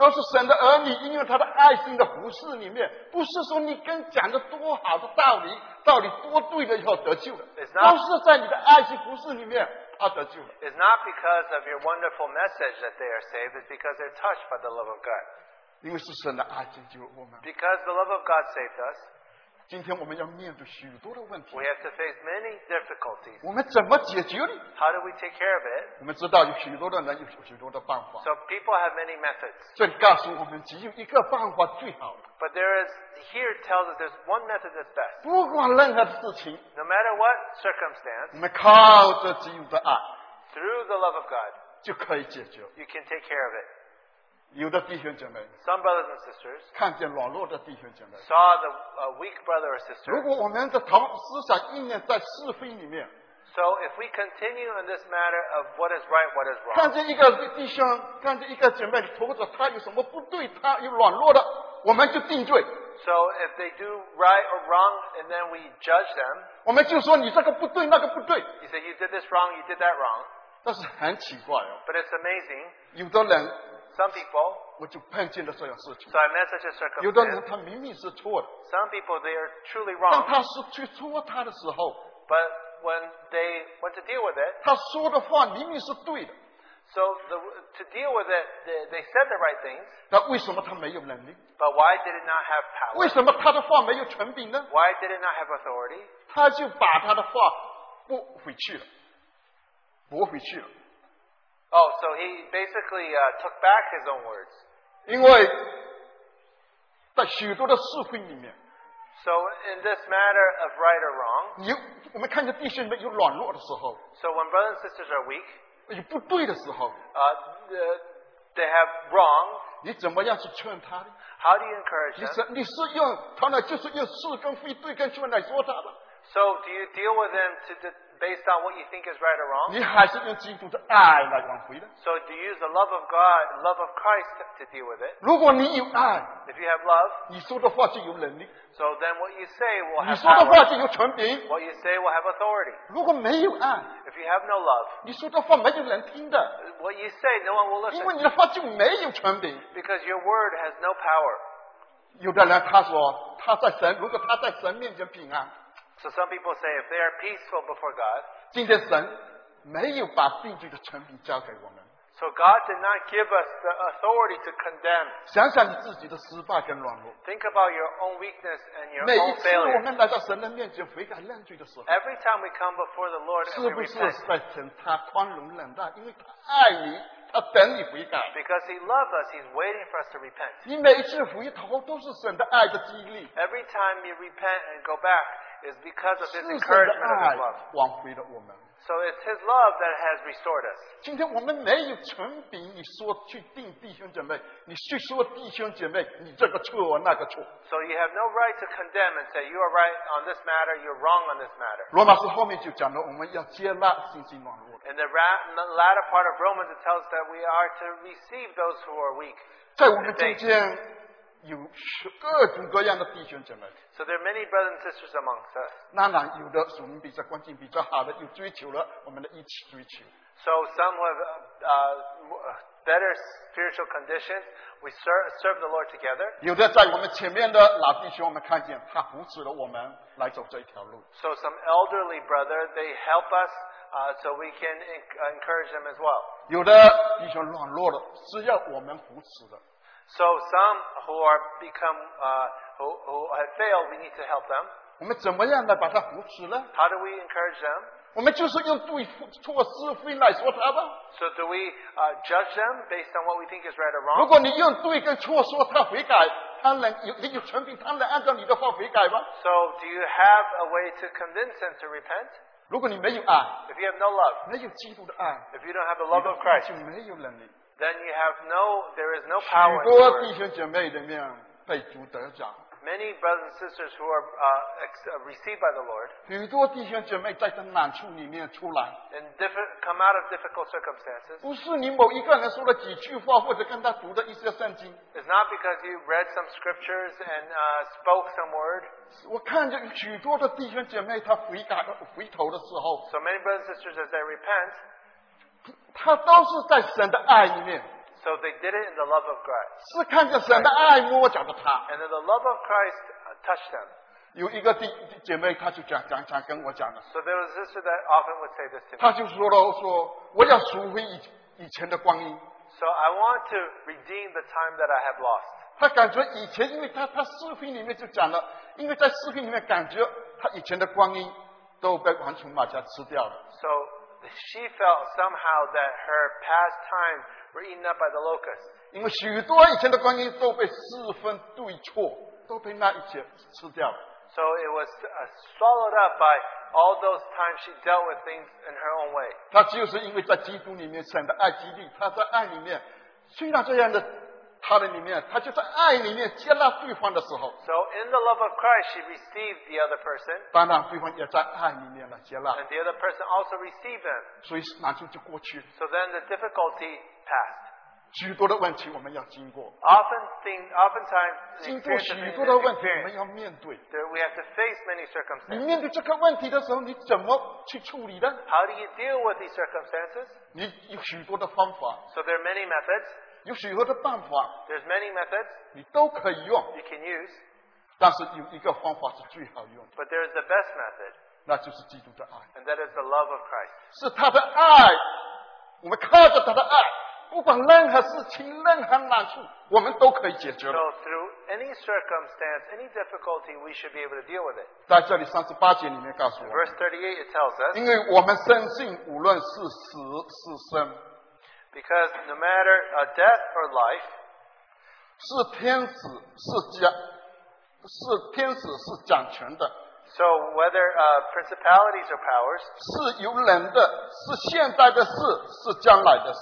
Speaker 2: 都是神的儿女，因为他的爱心的服饰里面，不是说你跟讲的多好的道理，道理多对了以后得救了，都是在你的爱心服饰里面他得救了。
Speaker 1: it's not because of your wonderful message that they are saved, it's because they're touched by the love of God.
Speaker 2: 因为是神的爱。
Speaker 1: Because the love of God saved us,
Speaker 2: 今天我们要面对许多的问题
Speaker 1: we，have to face many difficulties.
Speaker 2: 我们怎么解决呢？
Speaker 1: How do we take care of it?
Speaker 2: 我们知道有许多的人有许多的办法，
Speaker 1: So people have many methods.
Speaker 2: 这里告诉我们只有一个办法最好的，
Speaker 1: But there is, here it tells us there's one method that's best.
Speaker 2: 不管任何的事情，
Speaker 1: No matter what circumstance,
Speaker 2: 我们靠着基督的爱
Speaker 1: through the love of God,
Speaker 2: 就可以解决。
Speaker 1: you can take care of it.
Speaker 2: 有的弟兄姐妹
Speaker 1: Some brothers and sisters
Speaker 2: 看见软弱的弟兄姐妹，
Speaker 1: saw the uh, weak brother or
Speaker 2: 如
Speaker 1: sister.
Speaker 2: 果我们的头思想意念在是非里面，
Speaker 1: So if we continue in this matter of what is right, what is
Speaker 2: 看
Speaker 1: wrong,
Speaker 2: 见一个弟兄，看见一个姐妹，或者他有什么不对，他有软弱的，我们就定罪，
Speaker 1: so if they do right or wrong, and then we judge them,
Speaker 2: 我们就说你这个不对，那个不对。
Speaker 1: you say you did this wrong, you did that wrong.
Speaker 2: 但是很奇怪哦，
Speaker 1: But it's amazing.
Speaker 2: 有的人
Speaker 1: Some people
Speaker 2: 我就碰见了这样事情
Speaker 1: So。I met such a
Speaker 2: 有的人
Speaker 1: circumstance.
Speaker 2: 他明明是错的，
Speaker 1: Some people, they are truly
Speaker 2: 当
Speaker 1: wrong,
Speaker 2: 他是去戳他的时候，
Speaker 1: but when they went to deal with it,
Speaker 2: 他说的话明明是对的，
Speaker 1: so the, to deal with it, they, they said the right things,
Speaker 2: 那为什么他没有能力？
Speaker 1: but why did it not have power?
Speaker 2: 为什么他的话没有权柄呢？
Speaker 1: Why did it not have authority?
Speaker 2: 他就把他的话驳回去了，驳回去了，
Speaker 1: Oh, so he basically uh, took back his own words.
Speaker 2: 因为在许多的社会里面，
Speaker 1: So in this matter of right or wrong,
Speaker 2: 有我们看见弟兄们有软弱的时候，
Speaker 1: so when brothers and sisters are weak,
Speaker 2: 有不对的时候，
Speaker 1: uh, the- they have wrong.
Speaker 2: 你怎么样去劝他呢？
Speaker 1: How do you encourage
Speaker 2: 你
Speaker 1: them?
Speaker 2: 是你是用他呢，就是用是跟非对跟错来说他的，
Speaker 1: So do you deal with them to, to, based on what you think is right or wrong?
Speaker 2: 你还是用基督的爱来挽回的。
Speaker 1: So do you use the love of God, love of Christ to deal with it?
Speaker 2: 如果你有爱，
Speaker 1: If you have love,
Speaker 2: 你说的话就有能力，
Speaker 1: so then what you say will
Speaker 2: 你
Speaker 1: have
Speaker 2: 说的话
Speaker 1: power.
Speaker 2: 就有权柄。
Speaker 1: What you say will have authority.
Speaker 2: 如果没有爱，
Speaker 1: If you have no love,
Speaker 2: 你说的话没有人听的，
Speaker 1: what you say, no one will
Speaker 2: 因为
Speaker 1: listen
Speaker 2: 你的话就没有权柄。
Speaker 1: because your word has no power.
Speaker 2: 有的人他说他在神，如果他在神面前平安，
Speaker 1: So some people say if they are peaceful before God,
Speaker 2: 今天神没有把定罪的权柄交给我们。
Speaker 1: so God did not give us the authority to condemn.
Speaker 2: 想想你自己的失败跟软弱，
Speaker 1: Think about your own weakness and your
Speaker 2: 每一
Speaker 1: own
Speaker 2: 次我
Speaker 1: failure.
Speaker 2: 们来到神的面前悔改认罪的时候，
Speaker 1: Every time we come before the Lord
Speaker 2: 是
Speaker 1: and
Speaker 2: 不
Speaker 1: we
Speaker 2: 是
Speaker 1: repent,
Speaker 2: 在神他宽容忍耐？因为他爱你，他等你悔改。
Speaker 1: because He loves us, He's waiting for us to repent.
Speaker 2: 你每一次回头都是神的爱的激励，
Speaker 1: Every time you repent and go back is because of
Speaker 2: 是
Speaker 1: His
Speaker 2: 神的
Speaker 1: encouragement of
Speaker 2: 爱
Speaker 1: His love.
Speaker 2: 挽回了我们。
Speaker 1: So it's His love that has restored us.
Speaker 2: 今天我们没有权柄，你说去定弟兄姐妹，你去说弟兄姐妹，你这个错那个错。
Speaker 1: So you have no right to condemn and say, you are right on this matter, you're wrong on this matter.
Speaker 2: 罗马书后面就讲了，我们要接纳信心软弱的，
Speaker 1: In the, ra- in the latter part of Romans, it tells us that we are to receive those who are weak.
Speaker 2: 在我们中间 有各种各样的弟兄姐妹。
Speaker 1: So there are many brothers and sisters amongst us.
Speaker 2: 当然，有的属灵比较关系比较好的，有追求了，我们的一起追求。
Speaker 1: So some who have uh, uh, better spiritual conditions, we serve, serve the Lord together.
Speaker 2: 有的在我们前面的老弟兄，我们看见他扶持了我们来走这一条路。
Speaker 1: So some elderly brother, they help us uh, so we can en- uh, encourage them as well.
Speaker 2: 有的弟兄软弱了，是要我们扶持的。
Speaker 1: So some who are become uh, who, who have failed, we need to help them.
Speaker 2: 我们怎么样来把他扶持呢？
Speaker 1: How do we encourage them?
Speaker 2: 我们就是用对错是非来说他吧。
Speaker 1: So do we uh, judge them based on what we think is right or
Speaker 2: 如
Speaker 1: wrong?
Speaker 2: 果你用对跟错说他悔改，他能有你有权柄，他能按照你的话悔改吗？
Speaker 1: So do you have a way to convince them to repent?
Speaker 2: 如果你没有爱，
Speaker 1: If you have no love,
Speaker 2: 没有基督的爱，
Speaker 1: if you don't have the
Speaker 2: 你
Speaker 1: love
Speaker 2: 的
Speaker 1: of
Speaker 2: 话
Speaker 1: Christ,
Speaker 2: 就没有能力。
Speaker 1: then you have no, there is no
Speaker 2: 许
Speaker 1: power in
Speaker 2: 多
Speaker 1: your
Speaker 2: 弟
Speaker 1: word.
Speaker 2: 兄姐妹里面被主得奖，
Speaker 1: Many brothers and sisters who are uh, ex- uh, received by the Lord
Speaker 2: 许多弟兄姐妹在这难处里面出来，
Speaker 1: and diffi- come out of difficult circumstances,
Speaker 2: 不是你某一个人说了几句话，或者跟他读的一些圣经。
Speaker 1: it's not because you read some scriptures and uh, spoke some word.
Speaker 2: 我看见许多的弟兄姐妹，他悔改回头的时候，
Speaker 1: So many brothers and sisters, as they repent,
Speaker 2: 他都是在神的爱里面
Speaker 1: ，so they did it in the love of Christ.
Speaker 2: 是看着神的爱摸着的他。
Speaker 1: And then the love of Christ uh, touched them.
Speaker 2: 有一个弟姐妹，她就讲讲讲跟我讲了
Speaker 1: ，So there was a sister that often would say this to me.
Speaker 2: 她就说了，说我要赎回以以前的光阴。
Speaker 1: So I want to redeem the time that I have lost.
Speaker 2: 她感觉以前，因为她她视频里面就讲了，因为在视频里面感觉她以前的光阴都被蝗虫马甲吃掉了。
Speaker 1: So she felt somehow that her past time were eaten up by the locusts.
Speaker 2: 因为许多以前的光阴都被是分对错，都被那一切吃掉了。
Speaker 1: So it was uh, swallowed up by all those times she dealt with things in her own way.
Speaker 2: 她就是因为在基督里面神的爱激励，她在爱里面，虽然这样的 她的里面，她就在爱里面接纳对方的时候，
Speaker 1: So in the love of Christ, she received the other person,
Speaker 2: 当然对方也在爱里面来接纳，
Speaker 1: and the other person also received them.
Speaker 2: 所以难处就过去了。
Speaker 1: So then the difficulty passed.
Speaker 2: 许多的问题我们要经过，
Speaker 1: Often thing, oftentimes, in
Speaker 2: 经过
Speaker 1: experience
Speaker 2: 许
Speaker 1: of
Speaker 2: 多的问题，我
Speaker 1: experience,
Speaker 2: 们要面对。
Speaker 1: there- we have to face many
Speaker 2: 你
Speaker 1: circumstances.
Speaker 2: 面对这个问题的时候，你怎么去处理呢？
Speaker 1: How do you deal with these circumstances?
Speaker 2: 你有许多的方法，
Speaker 1: So there are many methods.
Speaker 2: 有许多的办法
Speaker 1: There's many methods
Speaker 2: 你都可以用
Speaker 1: ，you can use,
Speaker 2: 但是有一个方法是最好用的
Speaker 1: ，but there is the best method,
Speaker 2: 那就是基督的爱
Speaker 1: ，and that is the love of Christ.
Speaker 2: 是他的爱，我们靠着他的爱，不管任何事情、任何难处，我们都可以解决
Speaker 1: So
Speaker 2: 的。
Speaker 1: through any circumstance, any difficulty, we should be able to deal with it.
Speaker 2: 在这里三十八节里面告诉我们
Speaker 1: ，Verse 38, it tells us,
Speaker 2: 因为我们深信，无论是死是生，
Speaker 1: because no matter uh, death or life,
Speaker 2: 是天使是讲，是天使是掌权的，
Speaker 1: so whether uh, principalities or powers,
Speaker 2: 是有人的，是现在的事，是将来的事，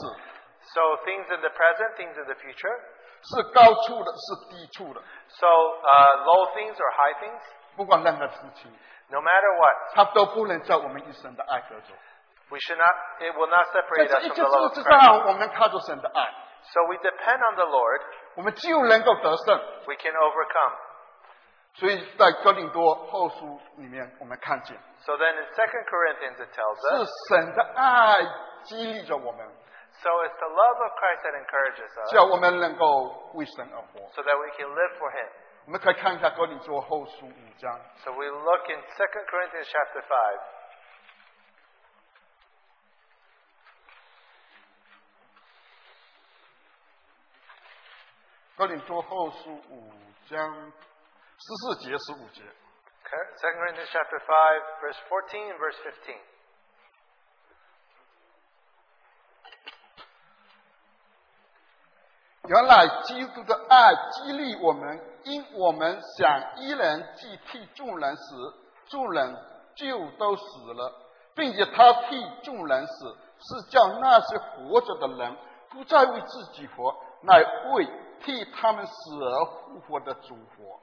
Speaker 1: so things in the present, things in the future,
Speaker 2: 是高处的，是低处的，
Speaker 1: so uh, low things or high things,
Speaker 2: 不管任何事情，
Speaker 1: no matter what,
Speaker 2: 它都不能在我们一生的爱隔走。
Speaker 1: we should not, it will not
Speaker 2: 在
Speaker 1: separate
Speaker 2: 这
Speaker 1: us
Speaker 2: 一
Speaker 1: from
Speaker 2: 切
Speaker 1: the
Speaker 2: 事
Speaker 1: love of
Speaker 2: 之
Speaker 1: Christ.
Speaker 2: 上，我们靠着神的爱，
Speaker 1: So we depend on the Lord,
Speaker 2: 我们就能够得胜。
Speaker 1: we can overcome.
Speaker 2: 所以在哥林多后书里面，我们看见
Speaker 1: So then in 2 Corinthians it tells
Speaker 2: 是
Speaker 1: us,
Speaker 2: 神的爱激励着我们，
Speaker 1: so it's the love of Christ that encourages us
Speaker 2: 叫我们能够为神而活。
Speaker 1: so that we can live for Him.
Speaker 2: 我们可以看一下哥林多后书五章，
Speaker 1: So we look in 2 Corinthians chapter 5.
Speaker 2: 哥林多后书五章十四节、十五节。
Speaker 1: Okay, 2 Corinthians chapter 5, verse 14 and verse 15.
Speaker 2: 原来基督的爱激励我们，因我们想一人既替众人死，众人就都死了，并且他替众人死，是叫那些活着的人不再为自己活，乃为替他们死而复活的主活。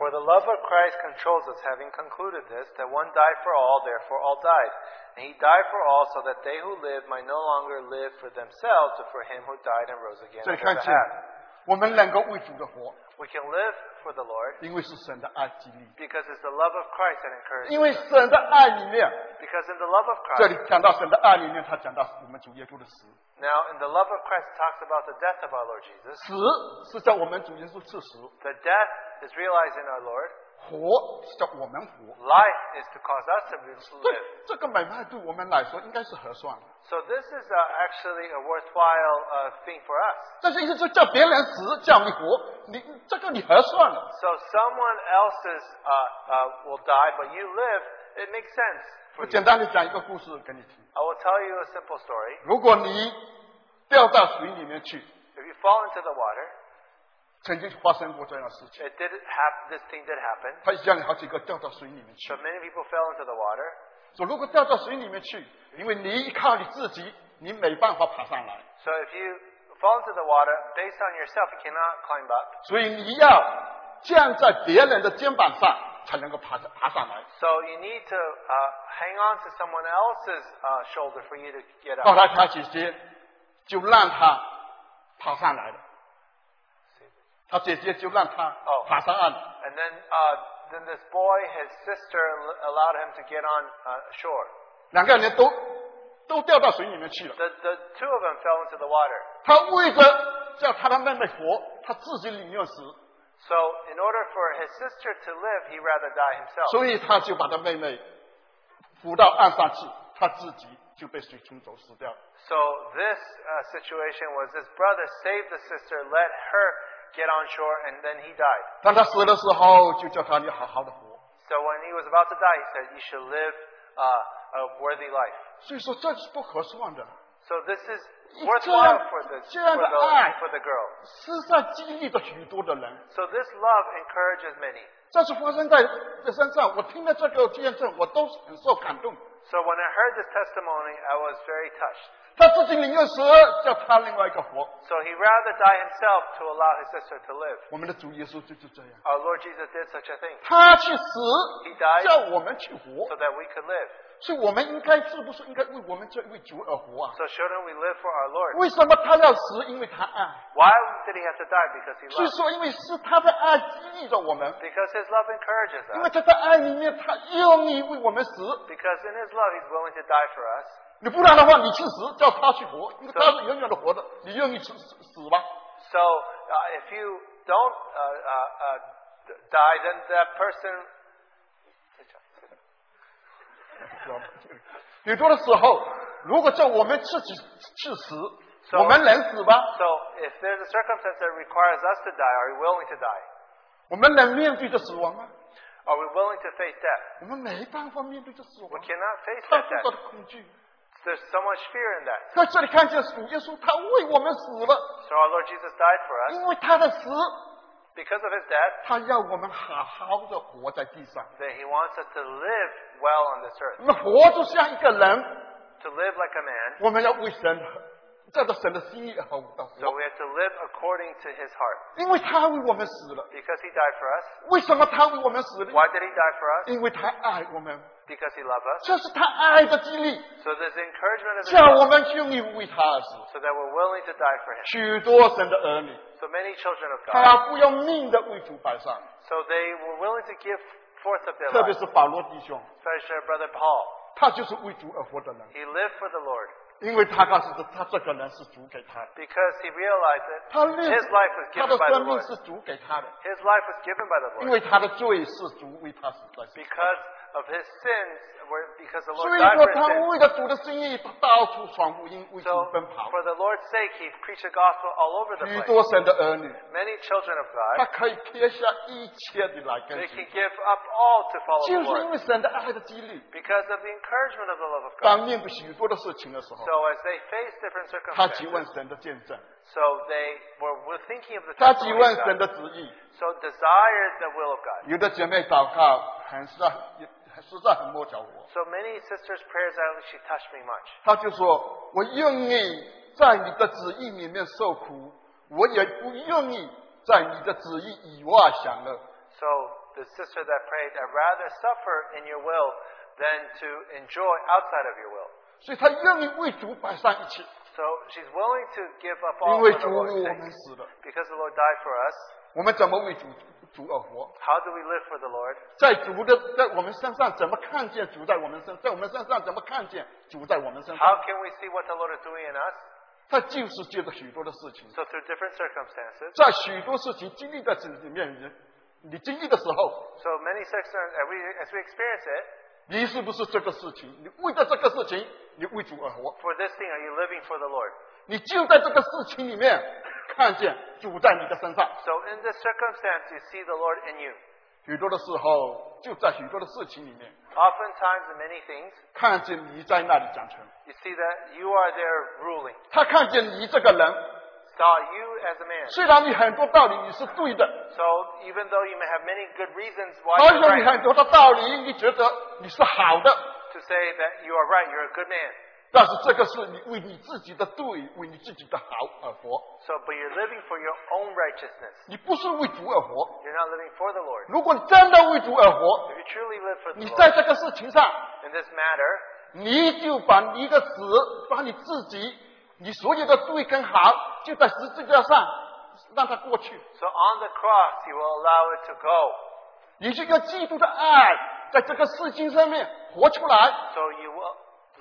Speaker 1: For the love of Christ controls us, having concluded this, that one died for all, therefore all died. And he died for all, so that they who live might no longer live for themselves, but for him who died and rose again
Speaker 2: 这
Speaker 1: on
Speaker 2: 里
Speaker 1: their
Speaker 2: 看见
Speaker 1: behalf.
Speaker 2: 我们能够为主的活，
Speaker 1: We can live for the Lord
Speaker 2: 因为是神的爱激励，
Speaker 1: because it's the love of Christ that encourages
Speaker 2: 因为
Speaker 1: us.
Speaker 2: 神的爱里面，
Speaker 1: Because in the love of
Speaker 2: 这
Speaker 1: Christ,
Speaker 2: 里讲到神的爱里面，他讲到我们主耶稣的死，
Speaker 1: now in the love of Christ it talks about the death of our Lord Jesus.
Speaker 2: 死是叫我们主耶稣赐死，
Speaker 1: The death is realized in our Lord.
Speaker 2: 活是叫我们活。
Speaker 1: Life is to cause us to be- to
Speaker 2: 这
Speaker 1: live.
Speaker 2: 这个买卖对我们来说应该是合算的。
Speaker 1: So this is uh, actually a worthwhile uh, thing for us.
Speaker 2: 但是意思是叫别人死，叫你活，你这个你合算了。
Speaker 1: So someone else's uh, uh, will die, but you live. It makes sense
Speaker 2: 我
Speaker 1: for you.
Speaker 2: 简单的讲一个故事给你听。
Speaker 1: I will tell you a simple story.
Speaker 2: 如果你掉到水里面去，
Speaker 1: If you fall into the water,
Speaker 2: 曾经发生过这样的事情，
Speaker 1: it did happen. This thing did happen.
Speaker 2: 他家里好几个掉到水里面去
Speaker 1: So。many people fell into the water.
Speaker 2: 说如果掉到水里面去，因为你依靠你自己，你没办法爬上来
Speaker 1: ，So if you fall into the water based on yourself, you cannot climb up.
Speaker 2: 所以你要站在别人的肩膀上才能够爬上爬上来。
Speaker 1: So you need to uh, hang on to someone else's uh, shoulder for you to get up.
Speaker 2: 来他姐姐就让他爬上来了，他姐姐就让他
Speaker 1: 哦
Speaker 2: 爬上岸了。
Speaker 1: And then, uh, then this boy, his sister, l- allowed him to get on uh, shore.
Speaker 2: 两个人都都掉到水里面去了。
Speaker 1: The, the two of them fell into the water.
Speaker 2: 他为着叫他的妹妹活，他自己宁愿死，
Speaker 1: So, in order for his sister to live, he rather die himself.
Speaker 2: 所以他就把他妹妹扶到岸上去，他自己就被水冲走死掉了。
Speaker 1: So this uh, situation was his brother saved the sister, let her get on shore, and then he died.
Speaker 2: 当他死的时候，就叫他你好好的活。
Speaker 1: So when he was about to die, he said, "You should live uh, a worthy life."
Speaker 2: 所以说这是不合算的，
Speaker 1: So this is
Speaker 2: 这
Speaker 1: worthwhile
Speaker 2: 样
Speaker 1: for the
Speaker 2: 这样
Speaker 1: for
Speaker 2: 的
Speaker 1: the,
Speaker 2: 爱
Speaker 1: for the girl.
Speaker 2: 实在激励着许多的人。
Speaker 1: So this love encourages many.
Speaker 2: 这是发生在这身上，我听了这个见证，我都很受感动。
Speaker 1: So when I heard this testimony, I was very touched.
Speaker 2: 他自己宁愿死，叫他另外一个活。
Speaker 1: So he rather die himself to allow his sister to live.
Speaker 2: 我们的主耶稣就是这样，
Speaker 1: Our Lord Jesus did such a thing
Speaker 2: 他去死
Speaker 1: He died，
Speaker 2: 叫我们去活。
Speaker 1: so that we could live.
Speaker 2: 所以我们应该是不是应该为我们这位主而活啊？
Speaker 1: So shouldn't we live for our Lord?
Speaker 2: 为什么他要死？因为他爱。
Speaker 1: Why did he have to die? Because he
Speaker 2: 所以
Speaker 1: loved.
Speaker 2: 说，因为是他的爱激励着我们，
Speaker 1: Because his love encourages
Speaker 2: 因为
Speaker 1: us.
Speaker 2: 他在爱里面，他愿意为我们死。
Speaker 1: Because in his love, he's willing to die for us.
Speaker 2: 你不然的话，你去死，叫他去活，因为他是永远的活的，你愿意去死死吗
Speaker 1: ？So uh, if you don't uh, uh, uh, die, then that person.
Speaker 2: 许多的时候，如果叫我们自己去死
Speaker 1: ，So-
Speaker 2: 我们能死吗
Speaker 1: ？So if there's a circumstance that requires us to die, are we willing to die?
Speaker 2: 我们能面对着死亡吗
Speaker 1: ？Are we willing to face death?
Speaker 2: 我们没办法面对着死
Speaker 1: We
Speaker 2: 亡
Speaker 1: ，cannot face
Speaker 2: 太
Speaker 1: that death.
Speaker 2: 的恐惧。
Speaker 1: There's so much fear in that.
Speaker 2: 在这里看见主耶稣，他为我们死了，
Speaker 1: So our Lord Jesus died for us.
Speaker 2: 因为他的死，
Speaker 1: Because of his death,
Speaker 2: 他要我们好好的活在地上。
Speaker 1: that he wants us to live well on this earth.
Speaker 2: 我们活就像一个人，
Speaker 1: To live like a man.
Speaker 2: 我们要为神，照着神的心意而活的
Speaker 1: So
Speaker 2: 活，
Speaker 1: we have to live according to his heart.
Speaker 2: 因为他为我们死了。
Speaker 1: Because he died for us.
Speaker 2: 为什么他为我们死了？
Speaker 1: Why did he die for us?
Speaker 2: 因为他爱我们，
Speaker 1: Because he loved us.
Speaker 2: 这是他爱的激励，
Speaker 1: So there's the encouragement of his
Speaker 2: 叫我
Speaker 1: love.
Speaker 2: 们愿意为他而死。
Speaker 1: So that we're willing to die for him.
Speaker 2: 许多神的儿女，
Speaker 1: So many children of God.
Speaker 2: 他不用命的为主摆上，
Speaker 1: So they were willing to give forth of their
Speaker 2: 特别
Speaker 1: lives.
Speaker 2: 是保罗弟兄，
Speaker 1: Especially our brother Paul.
Speaker 2: 他就是为主而活的人，
Speaker 1: He lived for the Lord
Speaker 2: 因为他告诉他，他这个人是主给他的，
Speaker 1: because he realized that
Speaker 2: 他认
Speaker 1: his life was
Speaker 2: 他
Speaker 1: given
Speaker 2: 的
Speaker 1: by the
Speaker 2: 生命
Speaker 1: Lord.
Speaker 2: 是主给他的，
Speaker 1: His life was given by the
Speaker 2: 因
Speaker 1: Lord
Speaker 2: 为他的罪是主为他死在世。
Speaker 1: because of his sins. Were because the
Speaker 2: 所
Speaker 1: Lord
Speaker 2: 以
Speaker 1: died
Speaker 2: 说，
Speaker 1: for
Speaker 2: 他
Speaker 1: his sins.
Speaker 2: 为了主的心意，他到处传福音，为主
Speaker 1: So
Speaker 2: 奔跑。
Speaker 1: for the Lord's sake, he preached the gospel all over the
Speaker 2: 许
Speaker 1: place.
Speaker 2: 多神的儿女，
Speaker 1: Many children of
Speaker 2: 他
Speaker 1: God,
Speaker 2: 可以撇下一切的来跟
Speaker 1: they
Speaker 2: 随
Speaker 1: can，give up all to follow
Speaker 2: 就
Speaker 1: the
Speaker 2: 是因
Speaker 1: Lord
Speaker 2: 为神的爱的激励。
Speaker 1: because of the encouragement of the love of God.
Speaker 2: 当面对许多的事情的时候，
Speaker 1: So as they faced different
Speaker 2: 他即问
Speaker 1: circumstances,
Speaker 2: 神的见证，
Speaker 1: so they were, were thinking of the
Speaker 2: 他即
Speaker 1: testimony
Speaker 2: 问
Speaker 1: of
Speaker 2: 神
Speaker 1: God.
Speaker 2: 的旨意。
Speaker 1: So desired the will of God.
Speaker 2: 有的姐妹祷告很实在，也 实在很摸着我。
Speaker 1: So many sisters' prayers actually touched me much.
Speaker 2: 他就说：“我愿意在你的旨意里面受苦，我也不愿意在你的旨意以外享乐。
Speaker 1: So the sister that prayed, I'd rather suffer in your will than to enjoy outside of your will.
Speaker 2: ”所以他愿意为主摆上一切，
Speaker 1: So she's willing to give up
Speaker 2: 因
Speaker 1: all
Speaker 2: 为
Speaker 1: for
Speaker 2: 主
Speaker 1: the
Speaker 2: 为
Speaker 1: Lord's
Speaker 2: 我
Speaker 1: sake.
Speaker 2: 们死了。
Speaker 1: Because the Lord died for us.
Speaker 2: 我们怎么为主 主而活？
Speaker 1: How do we live for the Lord?
Speaker 2: 在主的在我们身上怎么看见主在我们身？在我们身上怎么看见主在我们身
Speaker 1: How
Speaker 2: 上？
Speaker 1: can we see what the Lord is doing in us?
Speaker 2: 他就是借着许多的事情，
Speaker 1: So through different circumstances.
Speaker 2: 在许多事情经历的里面，你你经历的时候，
Speaker 1: So many circumstances, as we, as we experience it,
Speaker 2: 你是不是这个事情？你为了这个事情，你为主而活，
Speaker 1: for this thing, are you living for the Lord?
Speaker 2: 你就在这个事情里面看见主在你的身上。
Speaker 1: So in this circumstance, you see the Lord in you.
Speaker 2: 许多的时候，就在许多的事情里面
Speaker 1: ，Oftentimes, in many things,
Speaker 2: 看见你在那里讲成
Speaker 1: ，you see that you are there ruling.
Speaker 2: 他看见你这个人
Speaker 1: ，Saw you as a man.
Speaker 2: 虽然你很多道理你是对的
Speaker 1: ，So even though you may have many good reasons why
Speaker 2: 好像你很多的道理，你觉得你是好的
Speaker 1: ，to say that you are right, you're a good man.
Speaker 2: 但是这个是你为你自己的对，为你自己的好而活
Speaker 1: ，So, but you're living for your own righteousness.
Speaker 2: 你不是为主而活。
Speaker 1: You're not living for the Lord.
Speaker 2: 如果你真的为主而活
Speaker 1: ，If you truly live for the
Speaker 2: 你在
Speaker 1: Lord 你在
Speaker 2: 这个事情上
Speaker 1: ，in this matter,
Speaker 2: 你就把你的死，把你自己，你所有的对跟好，就在十字架上让它过去。
Speaker 1: so on the cross, you will allow it to go.
Speaker 2: 你就用基督的爱，在这个事情上面活出来。
Speaker 1: So you will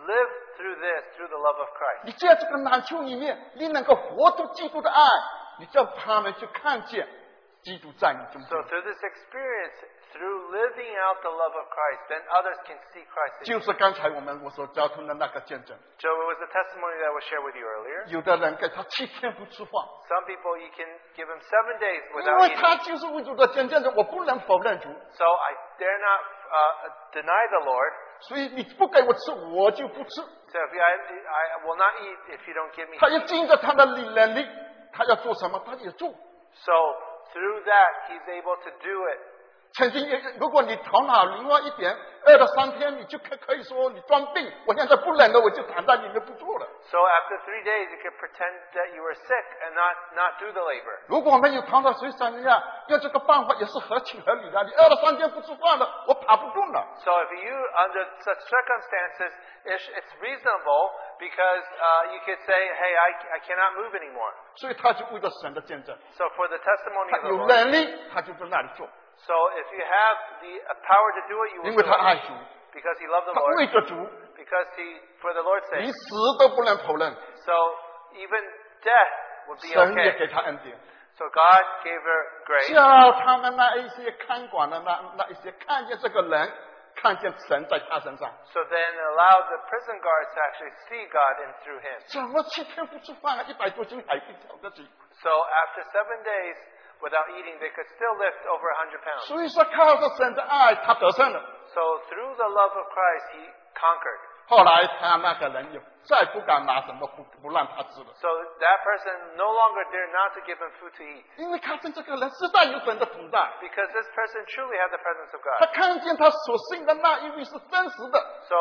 Speaker 1: live through this, through the love of Christ.
Speaker 2: 你在这个难处里面，你能够活出基督的爱，你叫他们去看见基督在你中
Speaker 1: So
Speaker 2: 间。
Speaker 1: through this experience, through living out the love of Christ, then others can see Christ in you.
Speaker 2: 就是刚才我们我所交通的那个见证，
Speaker 1: So it was the testimony that was shared with you earlier.
Speaker 2: 有的人给他七天不吃饭，
Speaker 1: Some people you can give them seven days
Speaker 2: 因
Speaker 1: without
Speaker 2: 为
Speaker 1: eating.
Speaker 2: 他就是为主的见证人，我不能否认主，
Speaker 1: So I dare not uh, deny the Lord.
Speaker 2: 所以你不给我吃，我就不吃。
Speaker 1: So if you, I, I will not eat if you don't give me.
Speaker 2: 他要经着他的能力，他要做什么，他也做。
Speaker 1: So through that, he's able to do it.
Speaker 2: 曾经也，如果你头脑灵活一点，饿了三天，你就可可以说你装病。我现在不冷了，我就躺在里面不做了。
Speaker 1: So after three days, you could pretend that you were sick and not, not do the labor.
Speaker 2: 如果我们有头脑水想一下，用这个办法也是合情合理的。你饿了三天不吃饭了，我跑不动了。
Speaker 1: So if you, under such circumstances, it's, it's reasonable because uh, you could say, hey, I, I cannot move anymore.
Speaker 2: 所以他就为了神的见证
Speaker 1: ，So for the testimony
Speaker 2: 他
Speaker 1: of the
Speaker 2: 有能力，他就在那里做，
Speaker 1: so if you have the uh, power to do it, you
Speaker 2: 因
Speaker 1: will
Speaker 2: 为
Speaker 1: do
Speaker 2: 他爱
Speaker 1: it
Speaker 2: 主，
Speaker 1: because he loved the
Speaker 2: 他
Speaker 1: Lord,
Speaker 2: 为着主，
Speaker 1: Because he, for the Lord's
Speaker 2: 你
Speaker 1: sake.
Speaker 2: 死都不能否认，
Speaker 1: So even death would be
Speaker 2: 神也
Speaker 1: okay.
Speaker 2: 给他恩典，
Speaker 1: So God gave her grace.
Speaker 2: 叫他们那一些看管的那那一些看见这个人，看见神在他身上，
Speaker 1: So then allowed the prison guards to actually see God in through him.
Speaker 2: 怎么七天不吃饭啊？一百多斤海一条得起。
Speaker 1: So after seven days without eating, they could still lift over 100 pounds.
Speaker 2: 所以说靠着神的爱，他得胜了。
Speaker 1: So through the love of Christ, he conquered.
Speaker 2: 后来他那个人也再不敢拿什么不不让他吃了，
Speaker 1: So that person no longer dared not to give him food to eat
Speaker 2: 因为看见这个人实在有神的同在，
Speaker 1: because this person truly had the presence of
Speaker 2: 他
Speaker 1: God.
Speaker 2: 看见他所信的那一位是真实的。
Speaker 1: So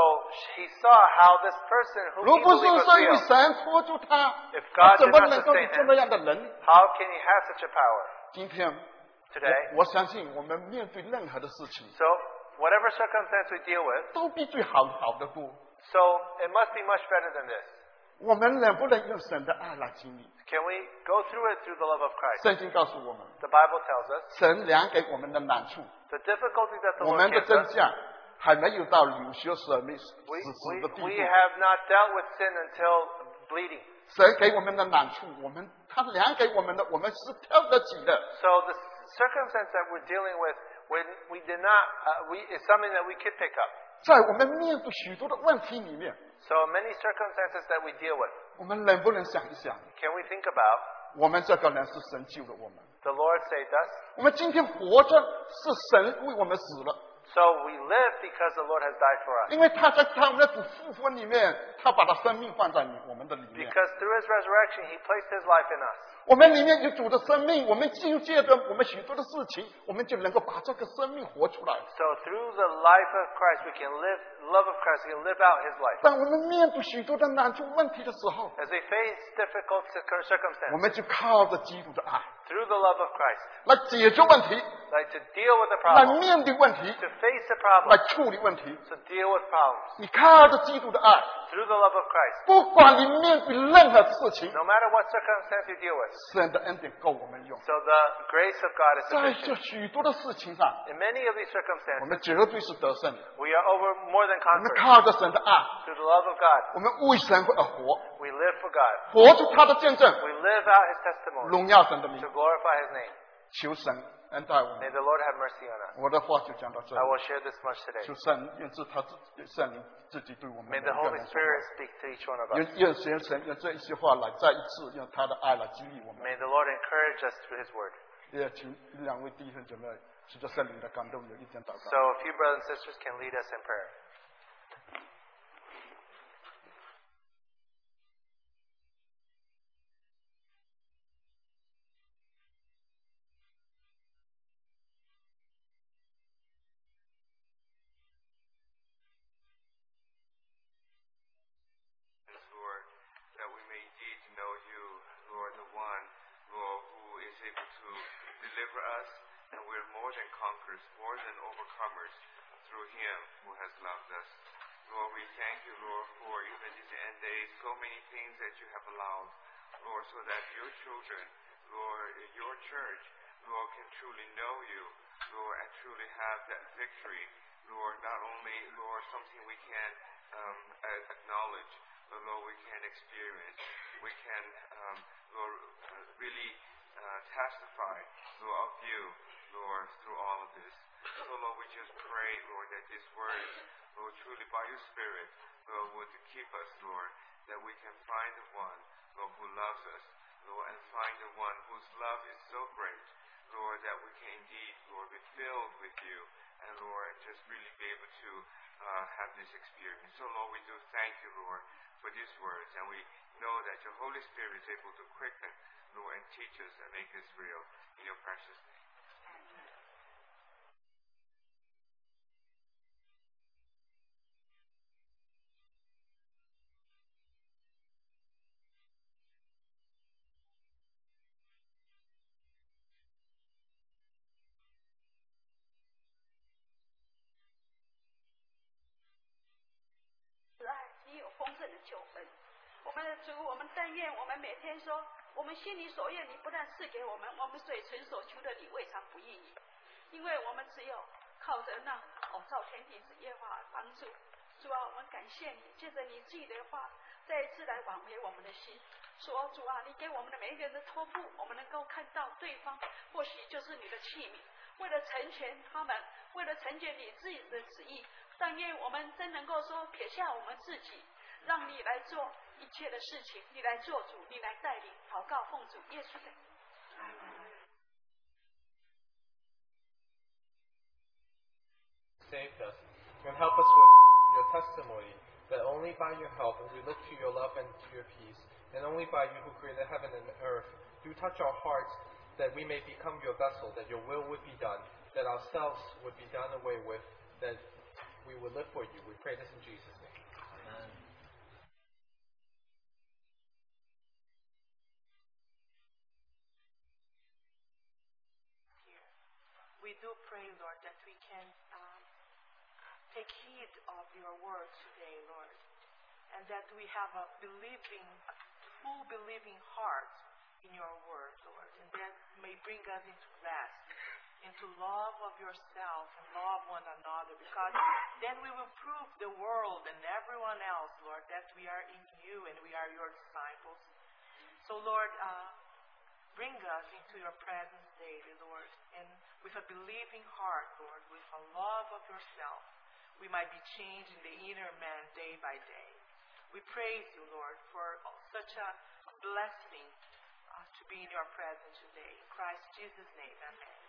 Speaker 1: he saw how this person who
Speaker 2: 如
Speaker 1: he
Speaker 2: 不
Speaker 1: believed
Speaker 2: 是
Speaker 1: was
Speaker 2: 这位
Speaker 1: real.
Speaker 2: 神托住他
Speaker 1: If，
Speaker 2: 他
Speaker 1: God
Speaker 2: 怎
Speaker 1: did
Speaker 2: 么
Speaker 1: not
Speaker 2: 能够有
Speaker 1: sustain
Speaker 2: 这么样的能力？
Speaker 1: How can he have such a power
Speaker 2: 今天
Speaker 1: today?
Speaker 2: 我我相信我们面对任何的事情，
Speaker 1: So whatever circumstance we deal with,
Speaker 2: 都比最好好的多。
Speaker 1: so it must be much better than this.
Speaker 2: 我们能不能用神的爱来经历？
Speaker 1: Can we go through it through the love of Christ?
Speaker 2: 圣经告诉我们，
Speaker 1: The Bible tells us
Speaker 2: 神量给我们的难处，
Speaker 1: the difficulties that the
Speaker 2: 我
Speaker 1: Lord
Speaker 2: 们的
Speaker 1: gives
Speaker 2: 真
Speaker 1: us.
Speaker 2: 相还没有到流血舍命死
Speaker 1: We,
Speaker 2: 死
Speaker 1: we,
Speaker 2: 的地
Speaker 1: we
Speaker 2: 步。
Speaker 1: have not dealt with sin until bleeding.
Speaker 2: 神给我们的难处，我们他量给我们的，我们是挑得起的。
Speaker 1: So the circumstance that we're dealing with, when we did not, uh, we, is something that we could pick up.
Speaker 2: 在我们面对许多的问题里面
Speaker 1: ，So many circumstances that we deal with,
Speaker 2: 我们能不能想一想
Speaker 1: ，can we think about
Speaker 2: 我们这个人是神救了我们
Speaker 1: ？the Lord saved us?
Speaker 2: 我们今天活着是神为我们死了，
Speaker 1: So we live because the Lord has died for us.
Speaker 2: 因为他在他们的主复活里面，他把他生命放在你我们的里面。
Speaker 1: Because through his resurrection, he placed his life in us.
Speaker 2: 我们里面有主的生命，我们就借着我们许多的事情，我们就能够把这个生命活出来。
Speaker 1: So through the life of Christ, we can live, love of Christ, we can live out his life.
Speaker 2: 当我们面对许多的难处问题的时候，
Speaker 1: As we face difficult cir-
Speaker 2: 我
Speaker 1: circumstances,
Speaker 2: 们就靠着基督的爱
Speaker 1: through the love of Christ,
Speaker 2: 来解决问题，
Speaker 1: like to deal with the
Speaker 2: 来
Speaker 1: problem,
Speaker 2: 面对问题，
Speaker 1: to face the
Speaker 2: 来
Speaker 1: problem,
Speaker 2: 处理问题。
Speaker 1: to deal with problems.
Speaker 2: 你靠着基督的爱，
Speaker 1: Through the love of Christ,
Speaker 2: 不管你面对任何事情，
Speaker 1: no matter what circumstance you deal with.
Speaker 2: 神的恩典够我们用。
Speaker 1: So the grace of God is
Speaker 2: 在
Speaker 1: sufficient.
Speaker 2: 这许多的事情上
Speaker 1: ，In many of these
Speaker 2: 我
Speaker 1: circumstances,
Speaker 2: 们绝对是得胜的。
Speaker 1: we are over more than
Speaker 2: 我们
Speaker 1: conquerors.
Speaker 2: 靠着神的爱
Speaker 1: ，Through the love of God,
Speaker 2: 我们为神而活
Speaker 1: ，we live for God.
Speaker 2: 活出他的见证
Speaker 1: ，We live out His testimony
Speaker 2: 荣耀神的名
Speaker 1: to。glorify His name.
Speaker 2: 求神恩待我
Speaker 1: May
Speaker 2: 们。
Speaker 1: the Lord have mercy on us.
Speaker 2: 我的话就讲到这
Speaker 1: I
Speaker 2: 里。
Speaker 1: will share this much today.
Speaker 2: 求神愿自他自圣灵自己对我们每
Speaker 1: May
Speaker 2: 个
Speaker 1: the Holy
Speaker 2: 人说
Speaker 1: Spirit speak to each one of
Speaker 2: 话，
Speaker 1: us.
Speaker 2: 愿愿神神用这一些话来再一次用他的爱来激励我们。
Speaker 1: May the Lord encourage us through His word.
Speaker 2: 也请两位弟兄姐妹随着圣灵的感动，有一点祷
Speaker 1: So
Speaker 2: 告。
Speaker 1: a few brothers and sisters can lead us in prayer.
Speaker 3: Able to deliver us, and we're more than conquerors, more than overcomers through him who has loved us. Lord, we thank you, Lord, for even these end days, so many things that you have allowed, Lord, so that your children, Lord, your church, Lord, can truly know you, Lord, and truly have that victory. Lord, not only, Lord, something we can um, acknowledge, but Lord, we can experience. We can, um, Lord, really uh, testify, Lord, of you, Lord, through all of this. So, Lord, we just pray, Lord, that these words, Lord, truly by your Spirit, Lord, would keep us, Lord, that we can find the one, Lord, who loves us, Lord, and find the one whose love is so great, Lord, that we can indeed, Lord, be filled with you, and Lord, just really be able to uh, have this experience. So, Lord, we do thank you, Lord, for these words, and we know that your Holy Spirit is able to quicken, Lord, and teach us and make this real in your precious name.
Speaker 4: 慈爱你有丰盛的救恩。我们的主，我们但愿我们每天说， 我们心里所愿，你不但赐给我们，我们嘴唇所求的，你未尝不应允。因为我们只有靠着那哦造天地之耶和华帮助。主啊，我们感谢你，借着你自己的话，再一次来挽回我们的心。说主啊，你给我们的每一个人的托付，我们能够看到对方或许就是你的器皿，为了成全他们，为了成全你自己的旨意。但愿我们真能够说撇下我们自己，让你来做一切的事情，你来做主，你来带领，祷告奉主耶稣的名。
Speaker 5: saved us, and help us with your testimony that only by your help, and we look to your love and to your peace, and only by you who created heaven and earth, do touch our hearts that we may become your vessel, that your will would be done, that ourselves would be done away with, that we would live for you. We pray this in Jesus' name.
Speaker 6: We do pray, Lord, that we can um, take heed of your word today, Lord, and that we have a believing, full believing heart in your word, Lord, and that may bring us into rest, into love of yourself and love one another, because then we will prove the world and everyone else, Lord, that we are in you and we are your disciples. So, Lord, uh, Bring us into your presence daily, Lord, and with a believing heart, Lord, with a love of yourself, we might be changed in the inner man day by day. We praise you, Lord, for such a blessing uh, to be in your presence today. In Christ Jesus' name, amen.